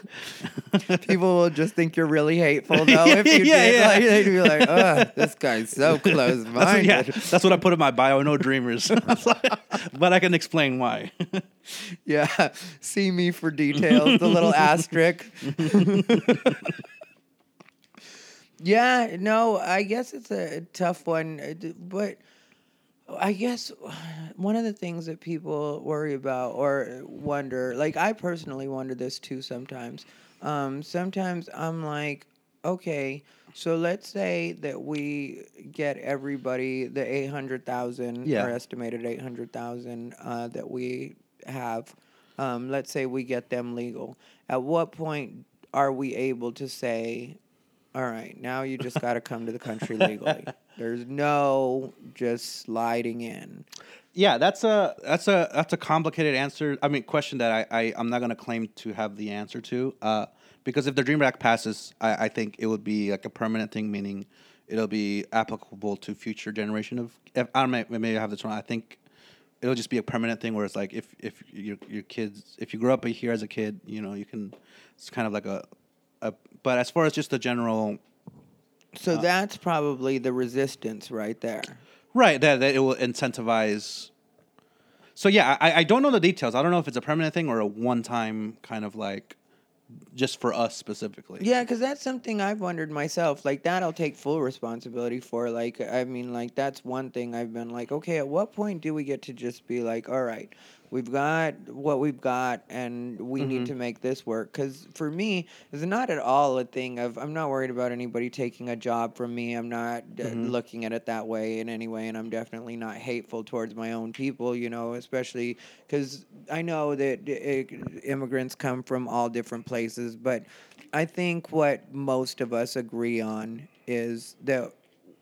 People will just think you're really hateful though if you Yeah, did. yeah. Like, they'd be like, "Ugh, this guy's so That's what, close-minded." yeah, that's what I put in my bio. No dreamers, but I can explain why. Yeah, see me for details. The little asterisk. Yeah, no, I guess it's a tough one, uh, but I guess one of the things that people worry about or wonder, like I personally wonder this too sometimes. Um, sometimes I'm like, okay, so let's say that we get everybody the eight hundred thousand Yeah. or estimated eight hundred thousand uh, that we have. Um, let's say we get them legal. At what point are we able to say, all right, now you just got to come to the country legally? There's no just sliding in. Yeah, that's a that's a that's a complicated answer. I mean, question that I, I I'm not gonna claim to have the answer to. Uh, because if the Dream Act passes, I, I think it would be like a permanent thing, meaning it'll be applicable to future generation of. If, I don't maybe I have this wrong. I think it'll just be a permanent thing where it's like if if your your kids if you grew up here as a kid, you know, you can. It's kind of like a, a. But as far as just the general So uh, that's probably the resistance right there. Right, that, that it will incentivize. So yeah, I, I don't know the details. I don't know if it's a permanent thing or a one-time kind of like, just for us specifically. Yeah, because that's something I've wondered myself. Like that, I'll take full responsibility for. Like, I mean, like that's one thing I've been like, okay, at what point do we get to just be like, all right, we've got what we've got, and we Mm-hmm. need to make this work? Because for me, it's not at all a thing of I'm not worried about anybody taking a job from me. I'm not uh, Mm-hmm. looking at it that way in any way, and I'm definitely not hateful towards my own people. You know, especially because I know that uh, immigrants come from all different places, but I think what most of us agree on is that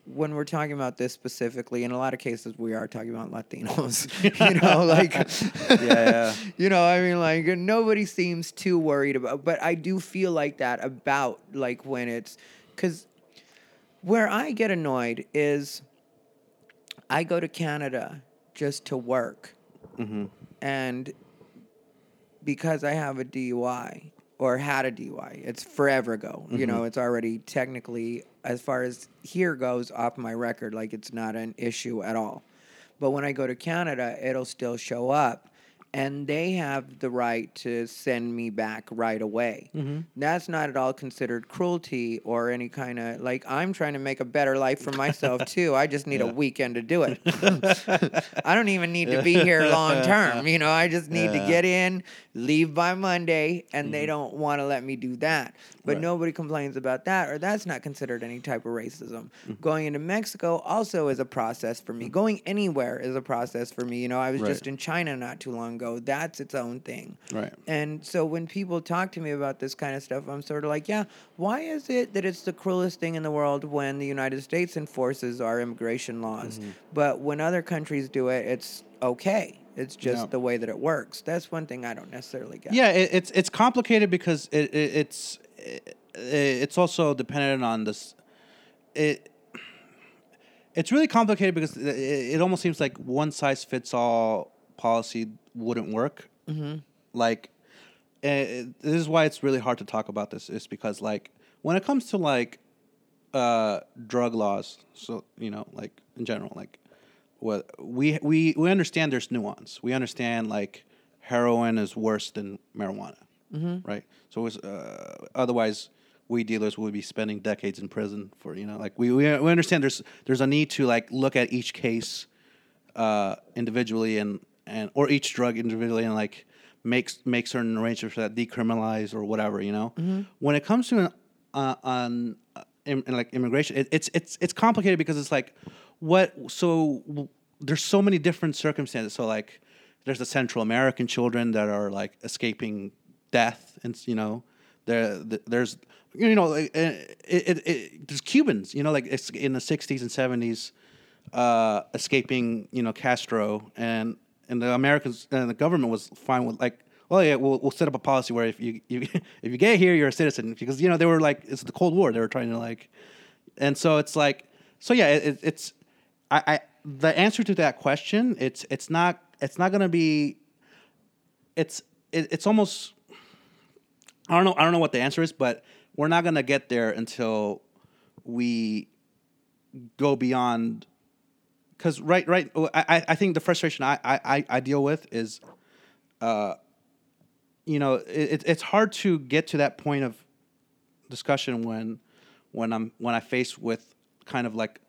when we're talking about this specifically, in a lot of cases, we are talking about Latinos. you know, like, yeah. you know, I mean, like, nobody seems too worried about, but I do feel like that about, like, when it's, because where I get annoyed is I go to Canada just to work. Mm-hmm. And because I have a DUI or had a DUI, it's forever ago. You mm-hmm. know, it's already technically, as far as here goes, off my record. Like it's not an issue at all. But when I go to Canada, it'll still show up. And they have the right to send me back right away. Mm-hmm. That's not at all considered cruelty or any kind of like. I'm trying to make a better life for myself too. I just need a weekend to do it. I don't even need to be here long term. You know, I just need to get in, leave by Monday, and they mm-hmm. don't want to let me do that. But Right. nobody complains about that, or that's not considered any type of racism. Mm-hmm. Going into Mexico also is a process for me. Going anywhere is a process for me. You know, I was Right. just in China not too long ago. That's its own thing. Right. And so when people talk to me about this kind of stuff, I'm sort of like, yeah, why is it that it's the cruelest thing in the world when the United States enforces our immigration laws, Mm-hmm. but when other countries do it, it's okay. It's just Yeah. the way that it works. That's one thing I don't necessarily get. Yeah, it, it's it's complicated because it, it it's it, it's also dependent on this. It it's really complicated because it, it almost seems like one size fits all policy wouldn't work. Mm-hmm. Like, eh, this is why it's really hard to talk about this. Is because like when it comes to like uh, drug laws, so you know, like in general, like what we we we understand there's nuance. We understand like heroin is worse than marijuana, right? So it's, uh, otherwise, weed dealers would be spending decades in prison for you know like we we, we understand there's there's a need to like look at each case uh, individually and and or each drug individually and like makes make certain arrangements for that decriminalize or whatever you know? When it comes to an uh, on uh, in, in, like immigration it, it's it's it's complicated because it's like what so w- there's so many different circumstances. So like there's the central american children that are like escaping death and you know there there's you know like, uh, it, it, it, there's cubans you know like it's in the 60s and 70s uh, escaping, you know, Castro, and and the Americans and the government was fine with like, well, yeah, we'll, we'll set up a policy where if you, you if you get here, you're a citizen. Because you know they were like it's the Cold War, they were trying to like, and so it's like, so yeah, it, it's, I, I the answer to that question, it's it's not it's not gonna be, it's it, it's almost, I don't know I don't know what the answer is, but we're not gonna get there until we go beyond because right right I, I think the frustration I, I i deal with is uh you know it, it's hard to get to that point of discussion when when i'm when i face with kind of like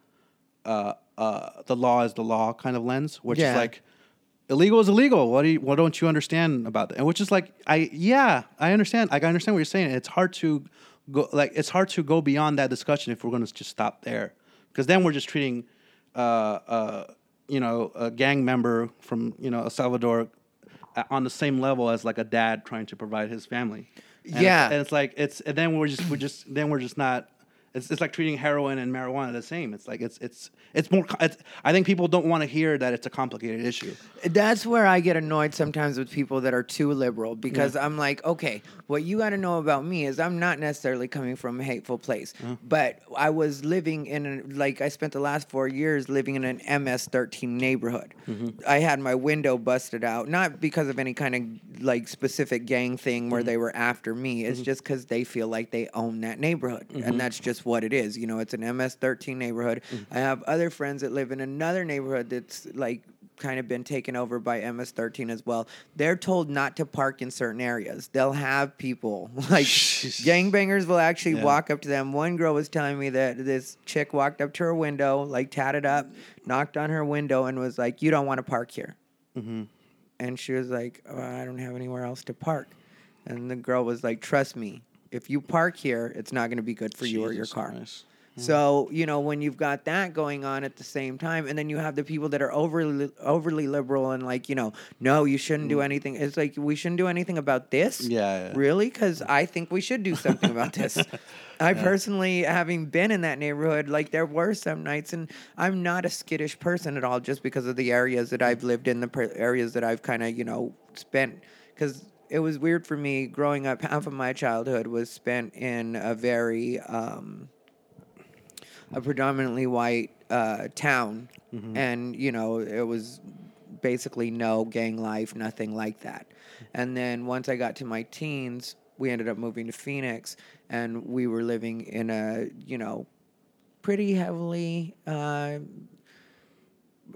uh uh the law is the law kind of lens which Yeah. is like illegal is illegal. What do you what don't you understand about that? And which is like i yeah i understand like i understand what you're saying. It's hard to go like it's hard to go beyond that discussion if we're going to just stop there. Because then we're just treating uh uh you know a gang member from you know el salvador on the same level as like a dad trying to provide his family And Yeah. it's, and it's like it's and then we're just we're just then we're just not it's, it's like treating heroin and marijuana the same. It's like it's it's it's more. It's, I think people don't want to hear that it's a complicated issue. That's where I get annoyed sometimes with people that are too liberal because I'm like, okay, what you got to know about me is I'm not necessarily coming from a hateful place, but I was living in a, like I spent the last four years living in an MS-13 neighborhood. Mm-hmm. I had my window busted out, not because of any kind of like specific gang thing where mm-hmm. they were after me. It's mm-hmm. just because they feel like they own that neighborhood, and that's just what it is. You know, it's an MS-13 neighborhood. Mm-hmm. I have other friends that live in another neighborhood that's like kind of been taken over by MS13 as well. They're told not to park in certain areas. They'll have people like gangbangers will actually Yeah. walk up to them. One girl was telling me that this chick walked up to her window, like tatted up, knocked on her window, and was like, "You don't want to park here." Mm-hmm. And she was like, oh, "I don't have anywhere else to park." And the girl was like, "Trust me, if you park here, it's not going to be good for you or your Jesus car." Christ. Hmm. So you know when you've got that going on at the same time, and then you have the people that are overly overly liberal and like you know, no, you shouldn't do hmm. anything. It's like we shouldn't do anything about this. Yeah, yeah. really, because I think we should do something about this. I personally, having been in that neighborhood, like there were some nights, and I'm not a skittish person at all, just because of the areas that I've lived in, the per- areas that I've kind of you know spent, because. It was weird for me growing up. Half of my childhood was spent in a very um, a predominantly white uh, town, and you know it was basically no gang life, nothing like that. And then once I got to my teens, we ended up moving to Phoenix, and we were living in a you know pretty heavily. Uh,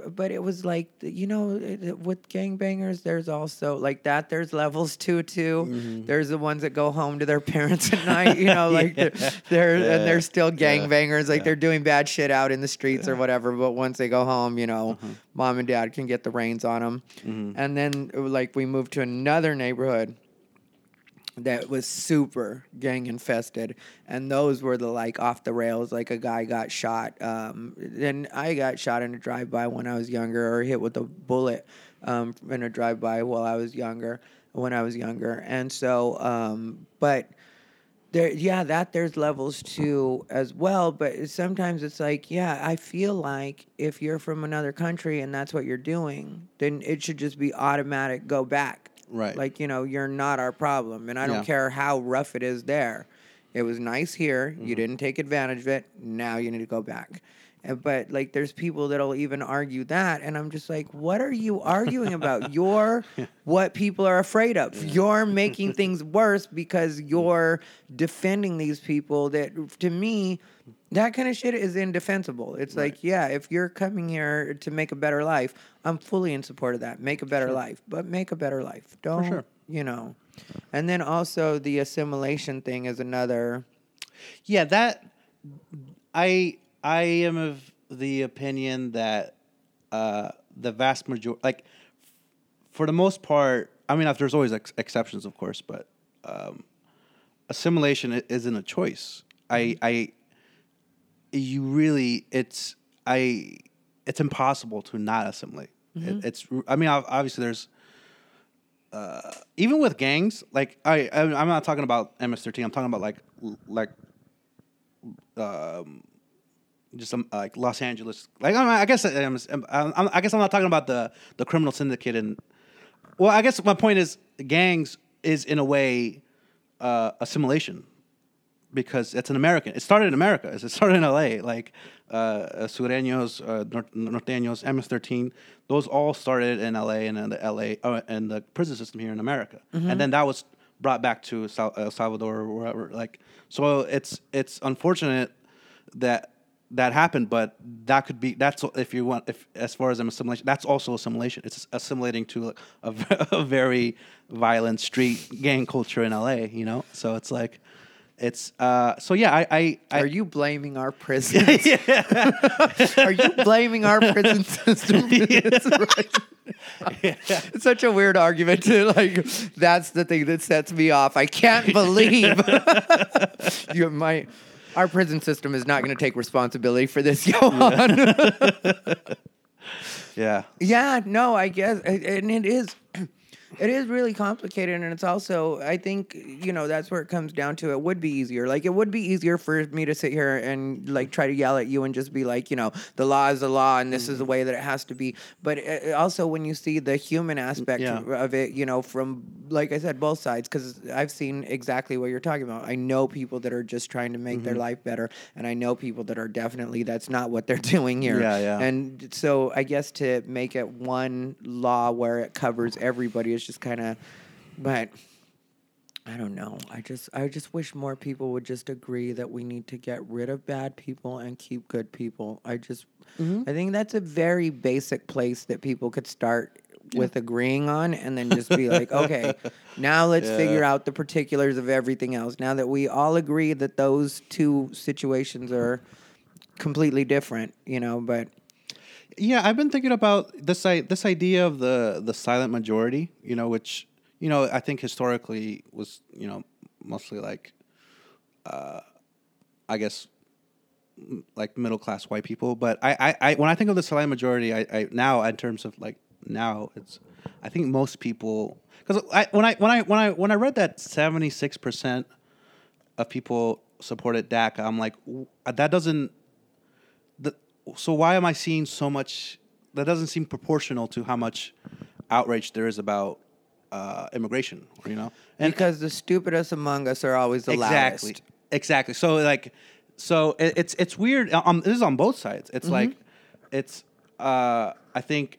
but it was like you know eh, it- with gangbangers there's also like that there's levels too too. Mm-hmm. There's the ones that go home to their parents at night you know like they're, they're and they're still gangbangers like they're doing bad shit out in the streets or whatever but once they go home you know mm-hmm. mom and dad can get the reins on them mm-hmm. and then like we moved to another neighborhood that was super gang infested. And those were the like off the rails. Like a guy got shot um and i got shot in a drive-by when i was younger or hit with a bullet um in a drive-by while i was younger when i was younger. And so um but there yeah that there's levels too as well. But sometimes it's like yeah i feel like if you're from another country and that's what you're doing then it should just be automatic go back Right. like you know you're not our problem and i don't Yeah. care how rough it is there. It was nice here Mm-hmm. you didn't take advantage of it now you need to go back. And- but like there's people that'll even argue that and i'm just like what are you arguing about? You're what people are afraid of. You're making things worse because you're defending these people that to me that kind of shit is indefensible. It's like yeah if you're coming here to make a better life i'm fully in support of that. Make a better life but make a better life. Don't sure. you know. And then also the assimilation thing is another Yeah, that I I am of the opinion that uh, the vast majority, like for the most part, I mean, there's always ex- exceptions, of course, but um, assimilation isn't a choice. I I you really it's I it's impossible to not assimilate. It, it's I mean, obviously there's uh, even with gangs, like I, I I'm not talking about MS13. I'm talking about like like um, just um, like Los Angeles. Like I, mean, I guess I'm, I'm, I guess I'm not talking about the the criminal syndicate and. Well, I guess my point is gangs is in a way uh, assimilation because it's an American. It started in America. It started in LA. Like uh, Sureños, uh, Norteños, MS13. Those all started in LA and in the LA uh, and the prison system here in America. And then that was brought back to Sal- El Salvador or wherever. Like so, it's it's unfortunate that that happened, but that could be that's if you want if as far as assimilation, that's also assimilation. It's assimilating to a, a very violent street gang culture in LA. You know, so it's like it's uh so yeah I I, I are you blaming our prison are you blaming our prison system right? It's such a weird argument to like. That's the thing that sets me off. I can't believe you my our prison system is not going to take responsibility for this. Go on. yeah Yeah, no, I guess, and it is, it is really complicated, and it's also, I think, you know, that's where it comes down to. It would be easier, like it would be easier for me to sit here and like try to yell at you and just be like, you know, the law is the law, and this is the way that it has to be. But uh, also, when you see the human aspect Yeah. of it, you know, from like I said, both sides, because I've seen exactly what you're talking about. I know people that are just trying to make their Mm-hmm. life better, and I know people that are definitely that's not what they're doing here. Yeah, yeah. And so I guess to make it one law where it covers everybody is just kind of, but I don't know. I just I just wish more people would just agree that we need to get rid of bad people and keep good people. I just mm-hmm. I think that's a very basic place that people could start with agreeing on and then just be like, okay, now let's figure out the particulars of everything else. Now that we all agree that those two situations are completely different, you know, but yeah I've been thinking about this this idea of the the silent majority you know which you know I think historically was you know mostly like uh I guess like middle class white people. But I, I, I when I think of the silent majority, I, I now in terms of like now it's I think most people because I when I when I when I when I read that seventy six percent of people supported DACA, I'm like that doesn't. So why am I seeing so much? That doesn't seem proportional to how much outrage there is about uh, immigration. You know, and because the stupidest among us are always the exactly loudest. exactly so like so it, it's it's weird um, this is on both sides it's like it's uh i think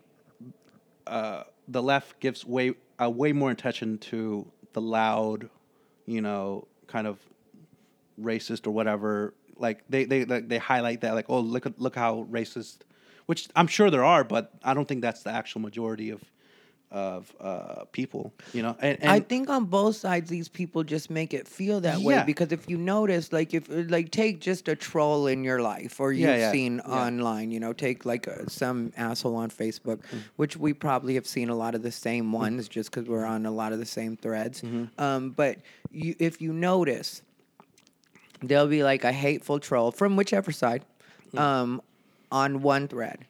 uh the left gives way uh, way more attention to the loud you know kind of racist or whatever like they they like, they highlight that like oh look at look how racist which i'm sure there are but i don't think that's the actual majority of of uh, people. You know, and, and I think on both sides, these people just make it feel that way because if you notice, like if like take just a troll in your life or you've Yeah, yeah, seen yeah. Online, you know, take like uh, some asshole on Facebook, which we probably have seen a lot of the same ones just because we're on a lot of the same threads. Mm-hmm. Um, but you, if you notice, there'll be like a hateful troll from whichever side um, on one thread.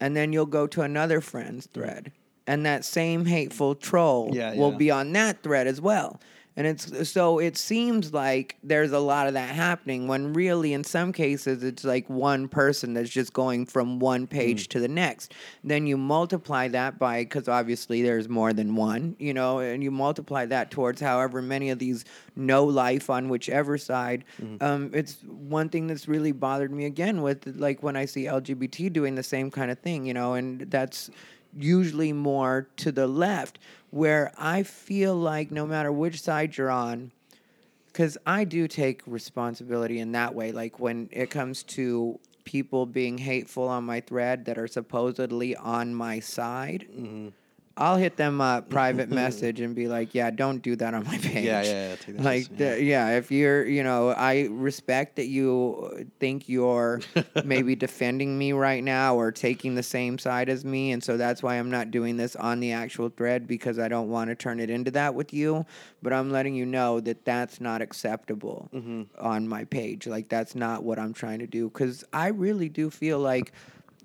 And then you'll go to another friend's thread. And that same hateful troll Yeah, will yeah. be on that thread as well. And it's so it seems like there's a lot of that happening when really in some cases it's like one person that's just going from one page to the next. Then you multiply that by because obviously there's more than one, you know, and you multiply that towards however many of these no life on whichever side. Um, it's one thing that's really bothered me again with like when I see LGBT doing the same kind of thing, you know, and that's usually more to the left, where I feel like no matter which side you're on, because I do take responsibility in that way. Like when it comes to people being hateful on my thread that are supposedly on my side, mm-hmm. I'll hit them a private message and be like, "Yeah, don't do that on my page." Yeah, yeah, yeah, Like, as- the- yeah, if you're, you know, I respect that you think you're maybe defending me right now or taking the same side as me, and so that's why I'm not doing this on the actual thread because I don't want to turn it into that with you. But I'm letting you know that that's not acceptable Mm-hmm. on my page. Like, that's not what I'm trying to do because I really do feel like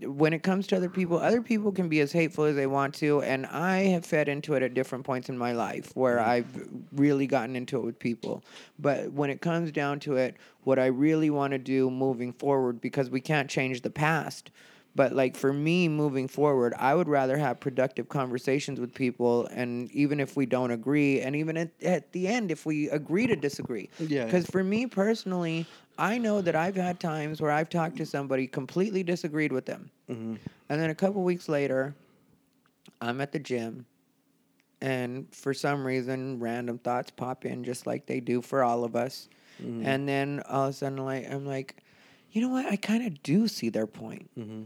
when it comes to other people, other people can be as hateful as they want to, and I have fed into it at different points in my life where mm-hmm. I've really gotten into it with people. But when it comes down to it, what I really want to do moving forward, because we can't change the past, but like for me moving forward, I would rather have productive conversations with people, and even if we don't agree, and even at, at the end, if we agree to disagree, Yeah. because for me personally, I know that I've had times where I've talked to somebody, completely disagreed with them. Mm-hmm. And then a couple weeks later, I'm at the gym. And for some reason, random thoughts pop in just like they do for all of us. Mm-hmm. And then all of a sudden, like, I'm like, you know what? I kind of do see their point. Mm-hmm.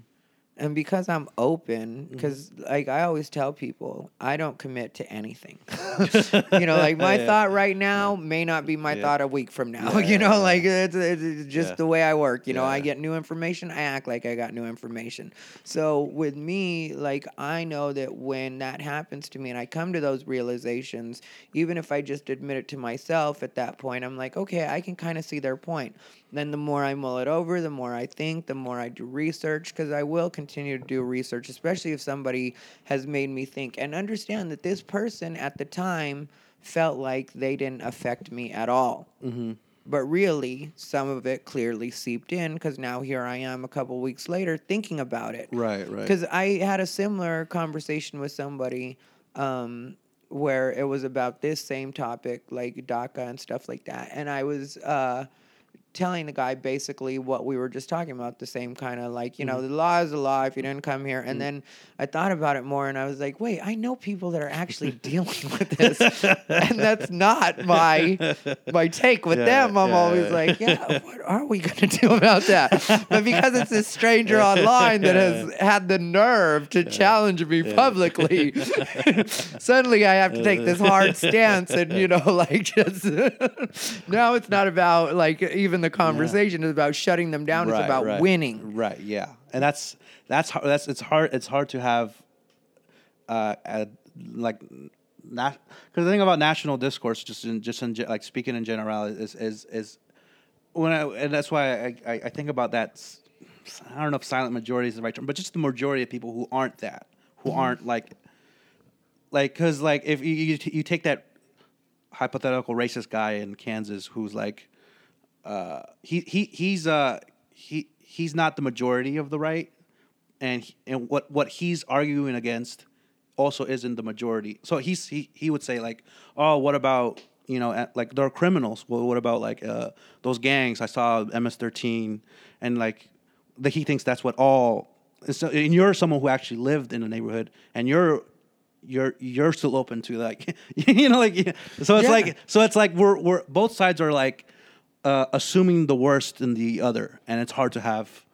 And because I'm open, mm-hmm. because like I always tell people, I don't commit to anything. you know, like my Yeah. thought right now may not be my Yeah. thought a week from now. Yeah, you know, like it's, it's just Yeah. the way I work. You know, I get new information, I act like I got new information. So with me, like I know that when that happens to me and I come to those realizations, even if I just admit it to myself at that point, I'm like, okay, I can kind of see their point. Then the more I mull it over, the more I think, the more I do research, because I will continue to do research, especially if somebody has made me think and understand that this person at the time felt like they didn't affect me at all. Mm-hmm. But really, some of it clearly seeped in because now here I am a couple weeks later thinking about it. Right, right. Because I had a similar conversation with somebody um, where it was about this same topic, like DACA and stuff like that. And I was uh, telling the guy basically what we were just talking about the same kind of like, you know, Mm-hmm. the law is the law if you didn't come here. And then I thought about it more and I was like, wait, I know people that are actually dealing with this. and that's not my my take with Yeah, them. I'm yeah, always yeah. like, yeah, what are we going to do about that? But because it's this stranger online that has had the nerve to challenge me publicly, suddenly I have to take this hard stance and, you know, like just now it's not about like even the conversation is about shutting them down. it's about winning. Right. Yeah. And that's that's hard. That's it's hard. It's hard to have, uh, a, like, not because the thing about national discourse, just in just in like speaking in general, is is is when I and that's why I I, I think about that. I don't know if silent majority is the right term, but just the majority of people who aren't that, who aren't like, like, cause like if you you, t- you take that hypothetical racist guy in Kansas who's like, uh, he he he's uh he he's not the majority of the right, and he- and what what he's arguing against also isn't the majority. So he's he he would say like, oh, what about you know like there are criminals. Well, what about like uh those gangs? I saw MS13 and like that he thinks that's what all. And, so, and you're someone who actually lived in the neighborhood, and you're you're you're still open to like you know like so it's Yeah. like so it's like we're we're both sides are like uh, assuming the worst in the other, and it's hard to have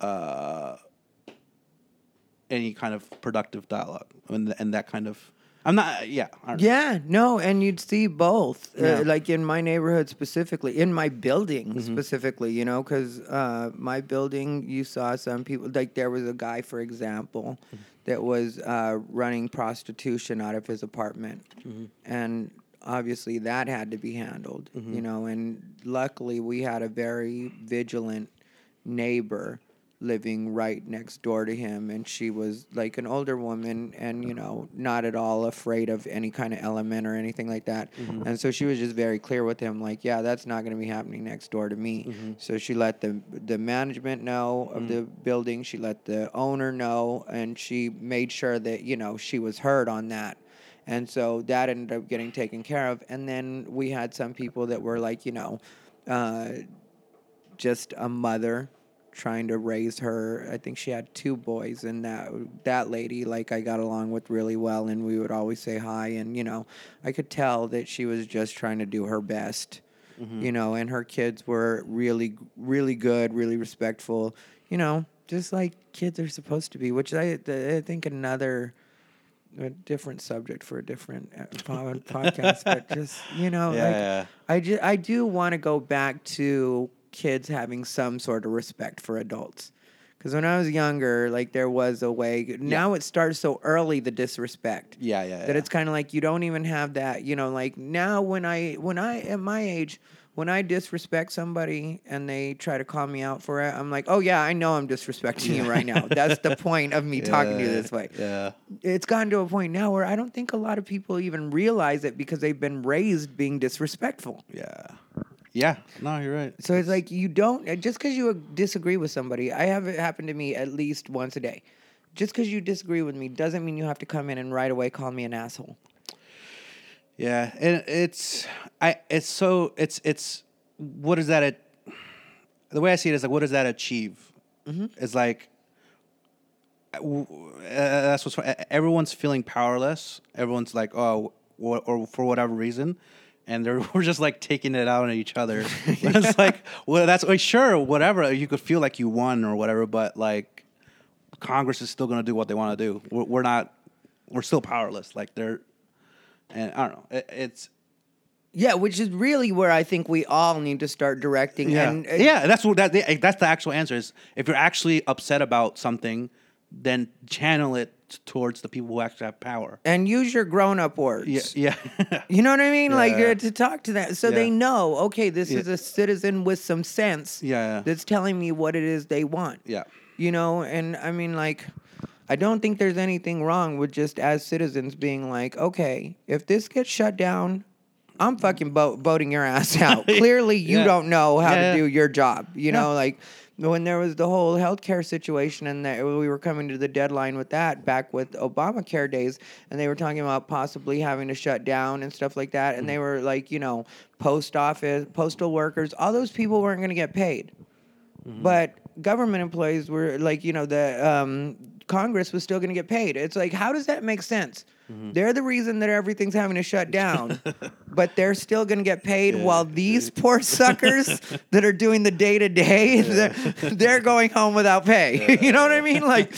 uh, any kind of productive dialogue and and that kind of I'm not. Yeah. I know. Yeah, no, and you'd see both, Yeah. uh, like in my neighborhood specifically, in my building specifically, you know, because uh, my building, you saw some people, like there was a guy, for example, that was uh, running prostitution out of his apartment, and obviously that had to be handled, you mm-hmm. know, and luckily we had a very vigilant neighbor living right next door to him and she was like an older woman and you know not at all afraid of any kind of element or anything like that. Mm-hmm. And so she was just very clear with him like yeah that's not going to be happening next door to me. Mm-hmm. So she let the the management know of mm. the building she let the owner know and she made sure that you know she was heard on that and so that ended up getting taken care of and then we had some people that were like you know uh, just a mother trying to raise her. I think she had two boys, and that that lady, like I got along with really well, and we would always say hi, and you know, I could tell that she was just trying to do her best, you know, and her kids were really, really good, really respectful, you know, just like kids are supposed to be. Which I, I think another. A different subject for a different uh, podcast, but just you know, Yeah, like yeah. I ju- I do want to go back to kids having some sort of respect for adults. Because when I was younger, like there was a way. Now it starts so early the disrespect. Yeah, yeah, That yeah. it's kind of like you don't even have that. You know, like now when I when I at my age. When I disrespect somebody and they try to call me out for it, I'm like, oh yeah, I know I'm disrespecting you right now. That's the point of me talking to you this way Yeah. it's gotten to a point now where I don't think a lot of people even realize it because they've been raised being disrespectful. Yeah. Yeah. No, you're right. So it's like you don't uh, just because you disagree with somebody. I have it happen to me at least once a day. Just because you disagree with me doesn't mean you have to come in and right away call me an asshole. Yeah, and it's I it's so it's it's what does that it the way I see it is like what does that achieve? It's like uh, uh, that's what's everyone's feeling powerless. Everyone's like oh wh- or for whatever reason. And they're, we're just like taking it out on each other. it's like, well, that's like, sure, whatever. You could feel like you won or whatever, but like, Congress is still going to do what they want to do. We're, we're not, we're still powerless. Like they're, and I don't know. It, it's Yeah, which is really where I think we all need to start directing. yeah, And, uh, yeah. That's what that that's the actual answer is. If you're actually upset about something, then channel it towards the people who actually have power. and use your grown up words. Yeah, yeah, You know what I mean? Like Yeah. uh, to talk to them so they know, okay, this Yeah. is a citizen with some sense Yeah, yeah. that's telling me what it is they want. yeah. You know, and I mean, like, I don't think there's anything wrong with just as citizens being like, okay, if this gets shut down, I'm fucking voting your ass out. Clearly, you Yeah. don't know how Yeah, to yeah. do your job. You know, like when there was the whole healthcare situation and that we were coming to the deadline with that back with Obamacare days, and they were talking about possibly having to shut down and stuff like that, and they were like, you know, post office, postal workers, all those people weren't going to get paid but government employees were like you know the um, congress was still going to get paid. It's like how does that make sense? Mm-hmm. They're the reason that everything's having to shut down but they're still going to get paid while these poor suckers that are doing the day-to-day they're, they're going home without pay. You know what i mean? Like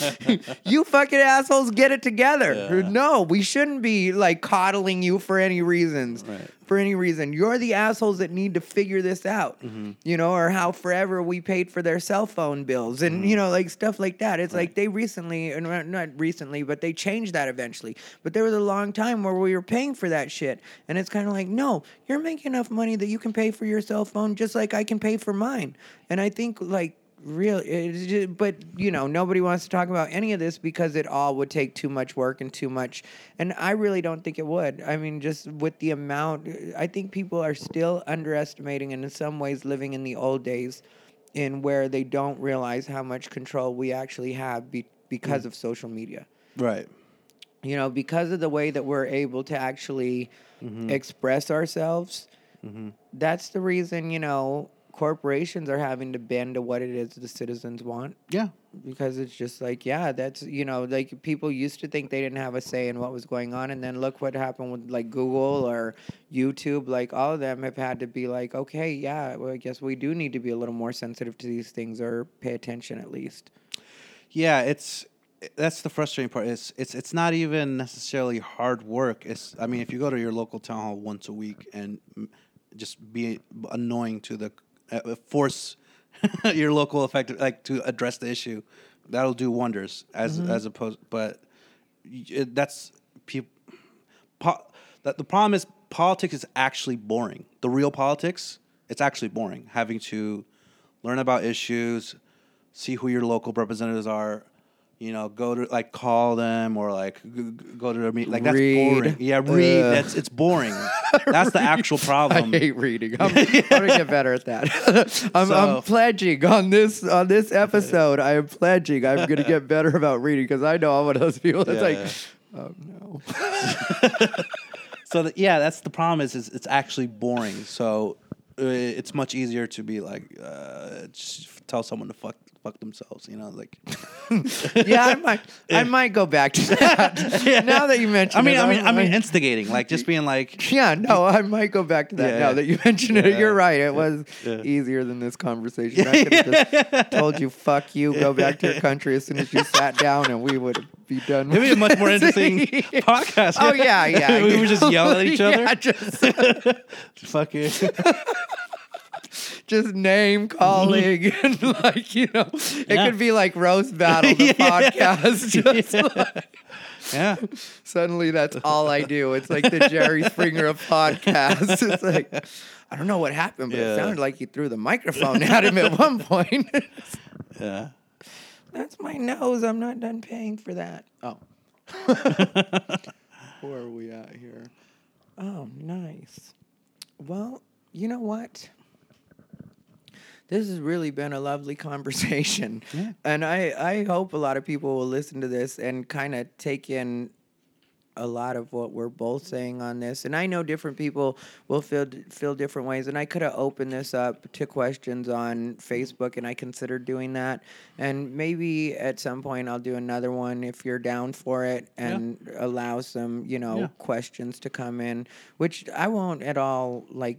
you fucking assholes get it together. No we shouldn't be like coddling you for any reasons. Right. For any reason. You're the assholes that need to figure this out, Mm-hmm. you know, or how forever we paid for their cell phone bills and, Mm-hmm. you know, like stuff like that. It's like they recently, and not- not recently, but they changed that eventually. But there was a long time where we were paying for that shit. And it's kind of like, no, you're making enough money that you can pay for your cell phone just like I can pay for mine. And I think, like, Real, it's ju- but you know nobody wants to talk about any of this because it all would take too much work and too much, and I really don't think it would. I mean, just with the amount, I think people are still underestimating and in some ways living in the old days, in where they don't realize how much control we actually have be, because mm. of social media Right. you know, because of the way that we're able to actually mm-hmm. express ourselves, mm-hmm. that's the reason, you know, corporations are having to bend to what it is the citizens want. Yeah. Because it's just like, yeah, that's, you know, like people used to think they didn't have a say in what was going on. And then look what happened with like Google or YouTube. Like all of them have had to be like, okay, yeah, well, I guess we do need to be a little more sensitive to these things or pay attention at least. Yeah, it's that's the frustrating part. It's it's it's not even necessarily hard work. It's I mean, if you go to your local town hall once a week and just be annoying to the Uh, uh, force your local effective like to address the issue, that'll do wonders. As mm-hmm. as opposed, but it, uh, that's people. Po- that the problem is politics is actually boring. The real politics, it's actually boring. Having to learn about issues, see who your local representatives are, you know, go to like call them or like go to their meet. Like that's Read. boring. Yeah, read. Ugh. That's it's boring. that's the actual problem. I hate reading. I'm, I'm gonna get better at that. I'm, I'm pledging on this on this episode. I am pledging. I'm gonna get better about reading because I know I'm one of those people that's Yeah. like, oh no. so that, yeah, that's the problem. Is, is it's actually boring. So uh, it's much easier to be like, uh, tell someone to fuck fuck themselves. You know, like. yeah, I might. I might go back to that. Now that you mention, I mean, it, I mean, I mean, instigating, like just being like, yeah, no, I might go back to that Yeah. now that you mention it. You're right. It was Yeah. easier than this conversation. I could have just told you, "Fuck you," go back to your country as soon as you sat down, and we would be done. It'd be a much more interesting podcast. Oh yeah, yeah. we would just yell at each other. Yeah, just, Fuck it. Just name calling and like you know, it Yeah. could be like roast battle the podcast. Just like, yeah. suddenly that's all I do. It's like the Jerry Springer of podcasts. It's like I don't know what happened, but Yeah. it sounded like you threw the microphone at him at one point. Yeah. That's my nose. I'm not done paying for that. Oh. Where are we at here? Oh, nice. Well, you know what? This has really been a lovely conversation. Yeah. And I, I hope a lot of people will listen to this and kind of take in a lot of what we're both saying on this. And I know different people will feel feel different ways. And I could have opened this up to questions on Facebook, and I considered doing that. And maybe at some point I'll do another one if you're down for it, and allow some you know Yeah. questions to come in, which I won't at all like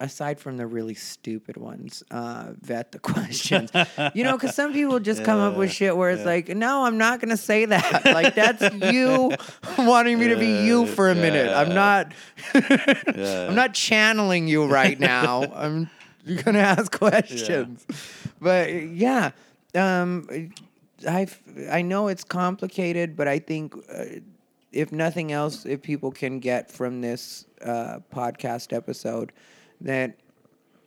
aside from the really stupid ones, uh, vet the questions. you know, because some people just come up with shit where it's like, no, I'm not going to say that. like, that's you wanting me to be you for a minute. I'm not. I'm not channeling you right now. I'm going to ask questions. But yeah, um, I I know it's complicated, but I think. Uh, if nothing else, if people can get from this uh, podcast episode that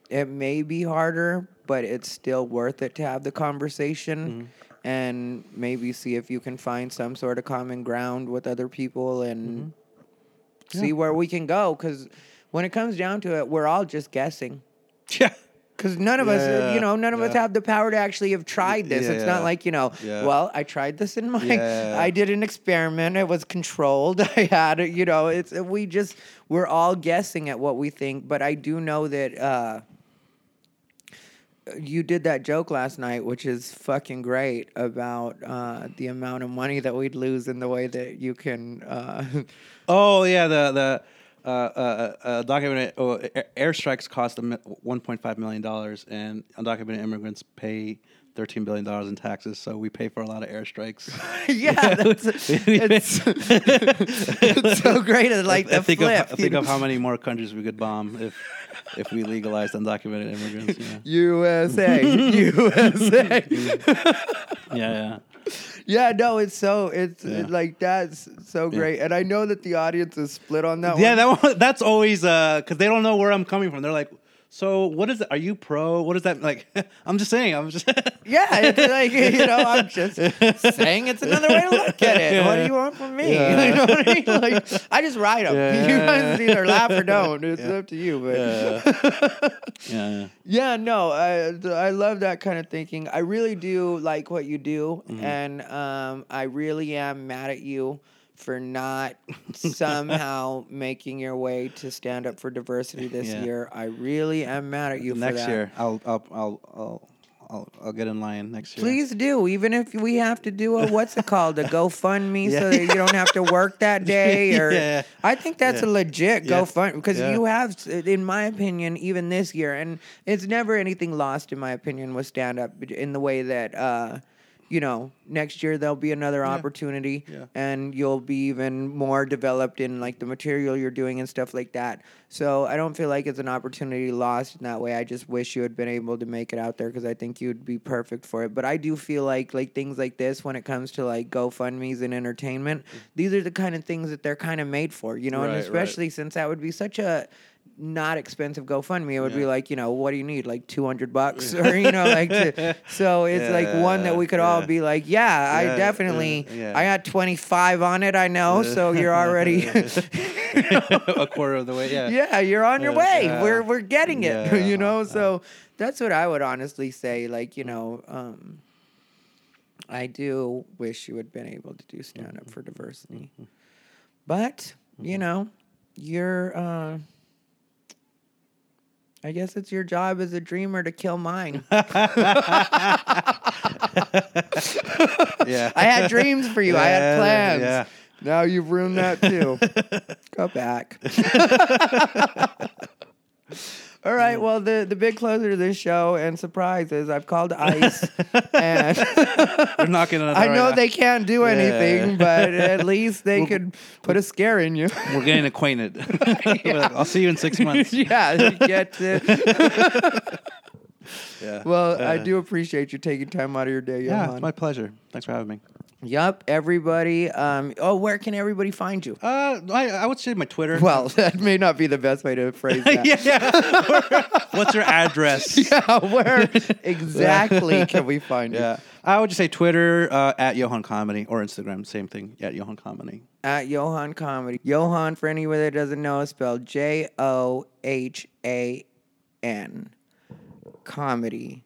it may be harder, but it's still worth it to have the conversation mm-hmm. and maybe see if you can find some sort of common ground with other people and mm-hmm. see where we can go. Because when it comes down to it, we're all just guessing. Yeah. Because none of us, Yeah, you know, none of us have the power to actually have tried this. it's not like, you know, Yeah. well, I tried this in my, Yeah. I did an experiment. It was controlled. I had it, you know, it's, we just, we're all guessing at what we think. But I do know that, uh, you did that joke last night, which is fucking great about uh, the amount of money that we'd lose in the way that you can. Uh, Oh yeah, the the uh, uh, uh, undocumented oh, air- airstrikes cost 1.5 million dollars, and undocumented immigrants pay 13 billion dollars in taxes. So we pay for a lot of airstrikes. yeah, that's, it's, it's so great. Like I the think flip. of you think of how many more countries we could bomb if if we legalized undocumented immigrants. Yeah, USA, USA. yeah, yeah. yeah, no, it's so it's Yeah. like that's so great, and I know that the audience is split on that. Yeah, one. that one, that's always uh, because they don't know where I'm coming from. They're like, "So what is it? Are you pro? What is that like?" I'm just saying. I'm just Yeah, it's like you know, I'm just saying it's another way to look at it. What do you want from me? Yeah. You know what I mean? Like, I just write them. Yeah. You guys either laugh or don't. It's up to you. But yeah, yeah. Yeah, no, I I love that kind of thinking. I really do like what you do, Mm-hmm. and um, I really am mad at you for not somehow making your way to stand up for diversity this Yeah. year. I really am mad at you for next year, I'll I'll I'll I'll I'll, I'll get in line next year. Please do, even if we have to do a what's it called, a GoFundMe, Yeah. so that you don't have to work that day. Or Yeah. I think that's a legit Yeah. GoFundMe because you have, in my opinion, even this year, and it's never anything lost in my opinion with stand up in the way that. uh you know, next year there'll be another opportunity Yeah. and you'll be even more developed in like the material you're doing and stuff like that. So I don't feel like it's an opportunity lost in that way. I just wish you had been able to make it out there because I think you'd be perfect for it. But I do feel like like things like this when it comes to like GoFundMe's and entertainment, mm. these are the kind of things that they're kind of made for, you know, and Right, right. especially since that would be such a not expensive GoFundMe. It would be like, you know, what do you need? Like 200 bucks or, you know, like, to, so it's like one that we could all be like, yeah, I definitely, yeah, yeah. I got 25 on it. I know. So you're already, a quarter of the way. Yeah. yeah, you're on your way. yeah. We're, we're getting it, Yeah, you know? uh, So that's what I would honestly say. Like, you know, um, I do wish you had been able to do stand up for diversity. But, you know, you're, uh, I guess it's your job as a dreamer to kill mine. Yeah. I had dreams for you. I had plans. yeah. Now you've ruined that too. Go back. All right. Well, the the big closer to this show and surprise is I've called ICE, and They're knocking on the I door know right they can't do anything, Yeah. but at least they could put a scare in you. now. We're getting acquainted. We're like, I'll see you in six months. yeah, you get to. Yeah. Well, I Uh, do appreciate you taking time out of your day, Yeah, Johan. it's my pleasure. Thanks for having me. Yup, everybody. Um, oh, where can everybody find you? Uh, I, I would say my Twitter. Well, that may not be the best way to phrase that. yeah, yeah. What's your address? Yeah, where exactly can we find you? Yeah. I would just say Twitter uh, at Johan Comedy or Instagram, same thing, at Johan Comedy. At Johan Comedy. Johan, for anyone that doesn't know, is spelled J O H A N. Comedy.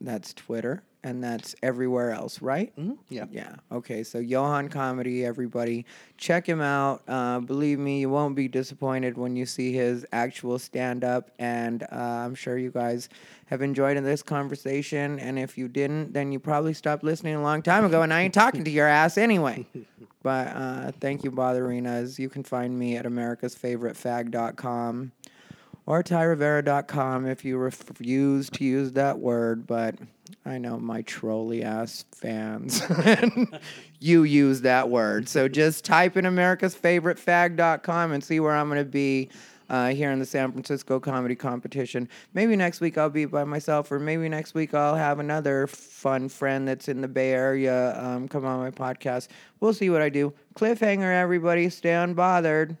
That's Twitter, and that's everywhere else, right? Yeah. Yeah. Okay. So Johan Comedy, everybody, check him out. Uh, believe me, you won't be disappointed when you see his actual stand up. And uh, I'm sure you guys have enjoyed this conversation. And if you didn't, then you probably stopped listening a long time ago. And I ain't talking to your ass anyway. But uh, thank you, Botherinas. You can find me at America's Favorite americasfavoritefag.com or tyrivera.com if you refuse to use that word, but I know my trolly ass fans. you use that word. So just type in americasfavoritefag.com and see where I'm going to be uh, here in the San Francisco comedy competition. Maybe next week I'll be by myself, or maybe next week I'll have another fun friend that's in the Bay Area um, come on my podcast. We'll see what I do. Cliffhanger, everybody. Stay unbothered.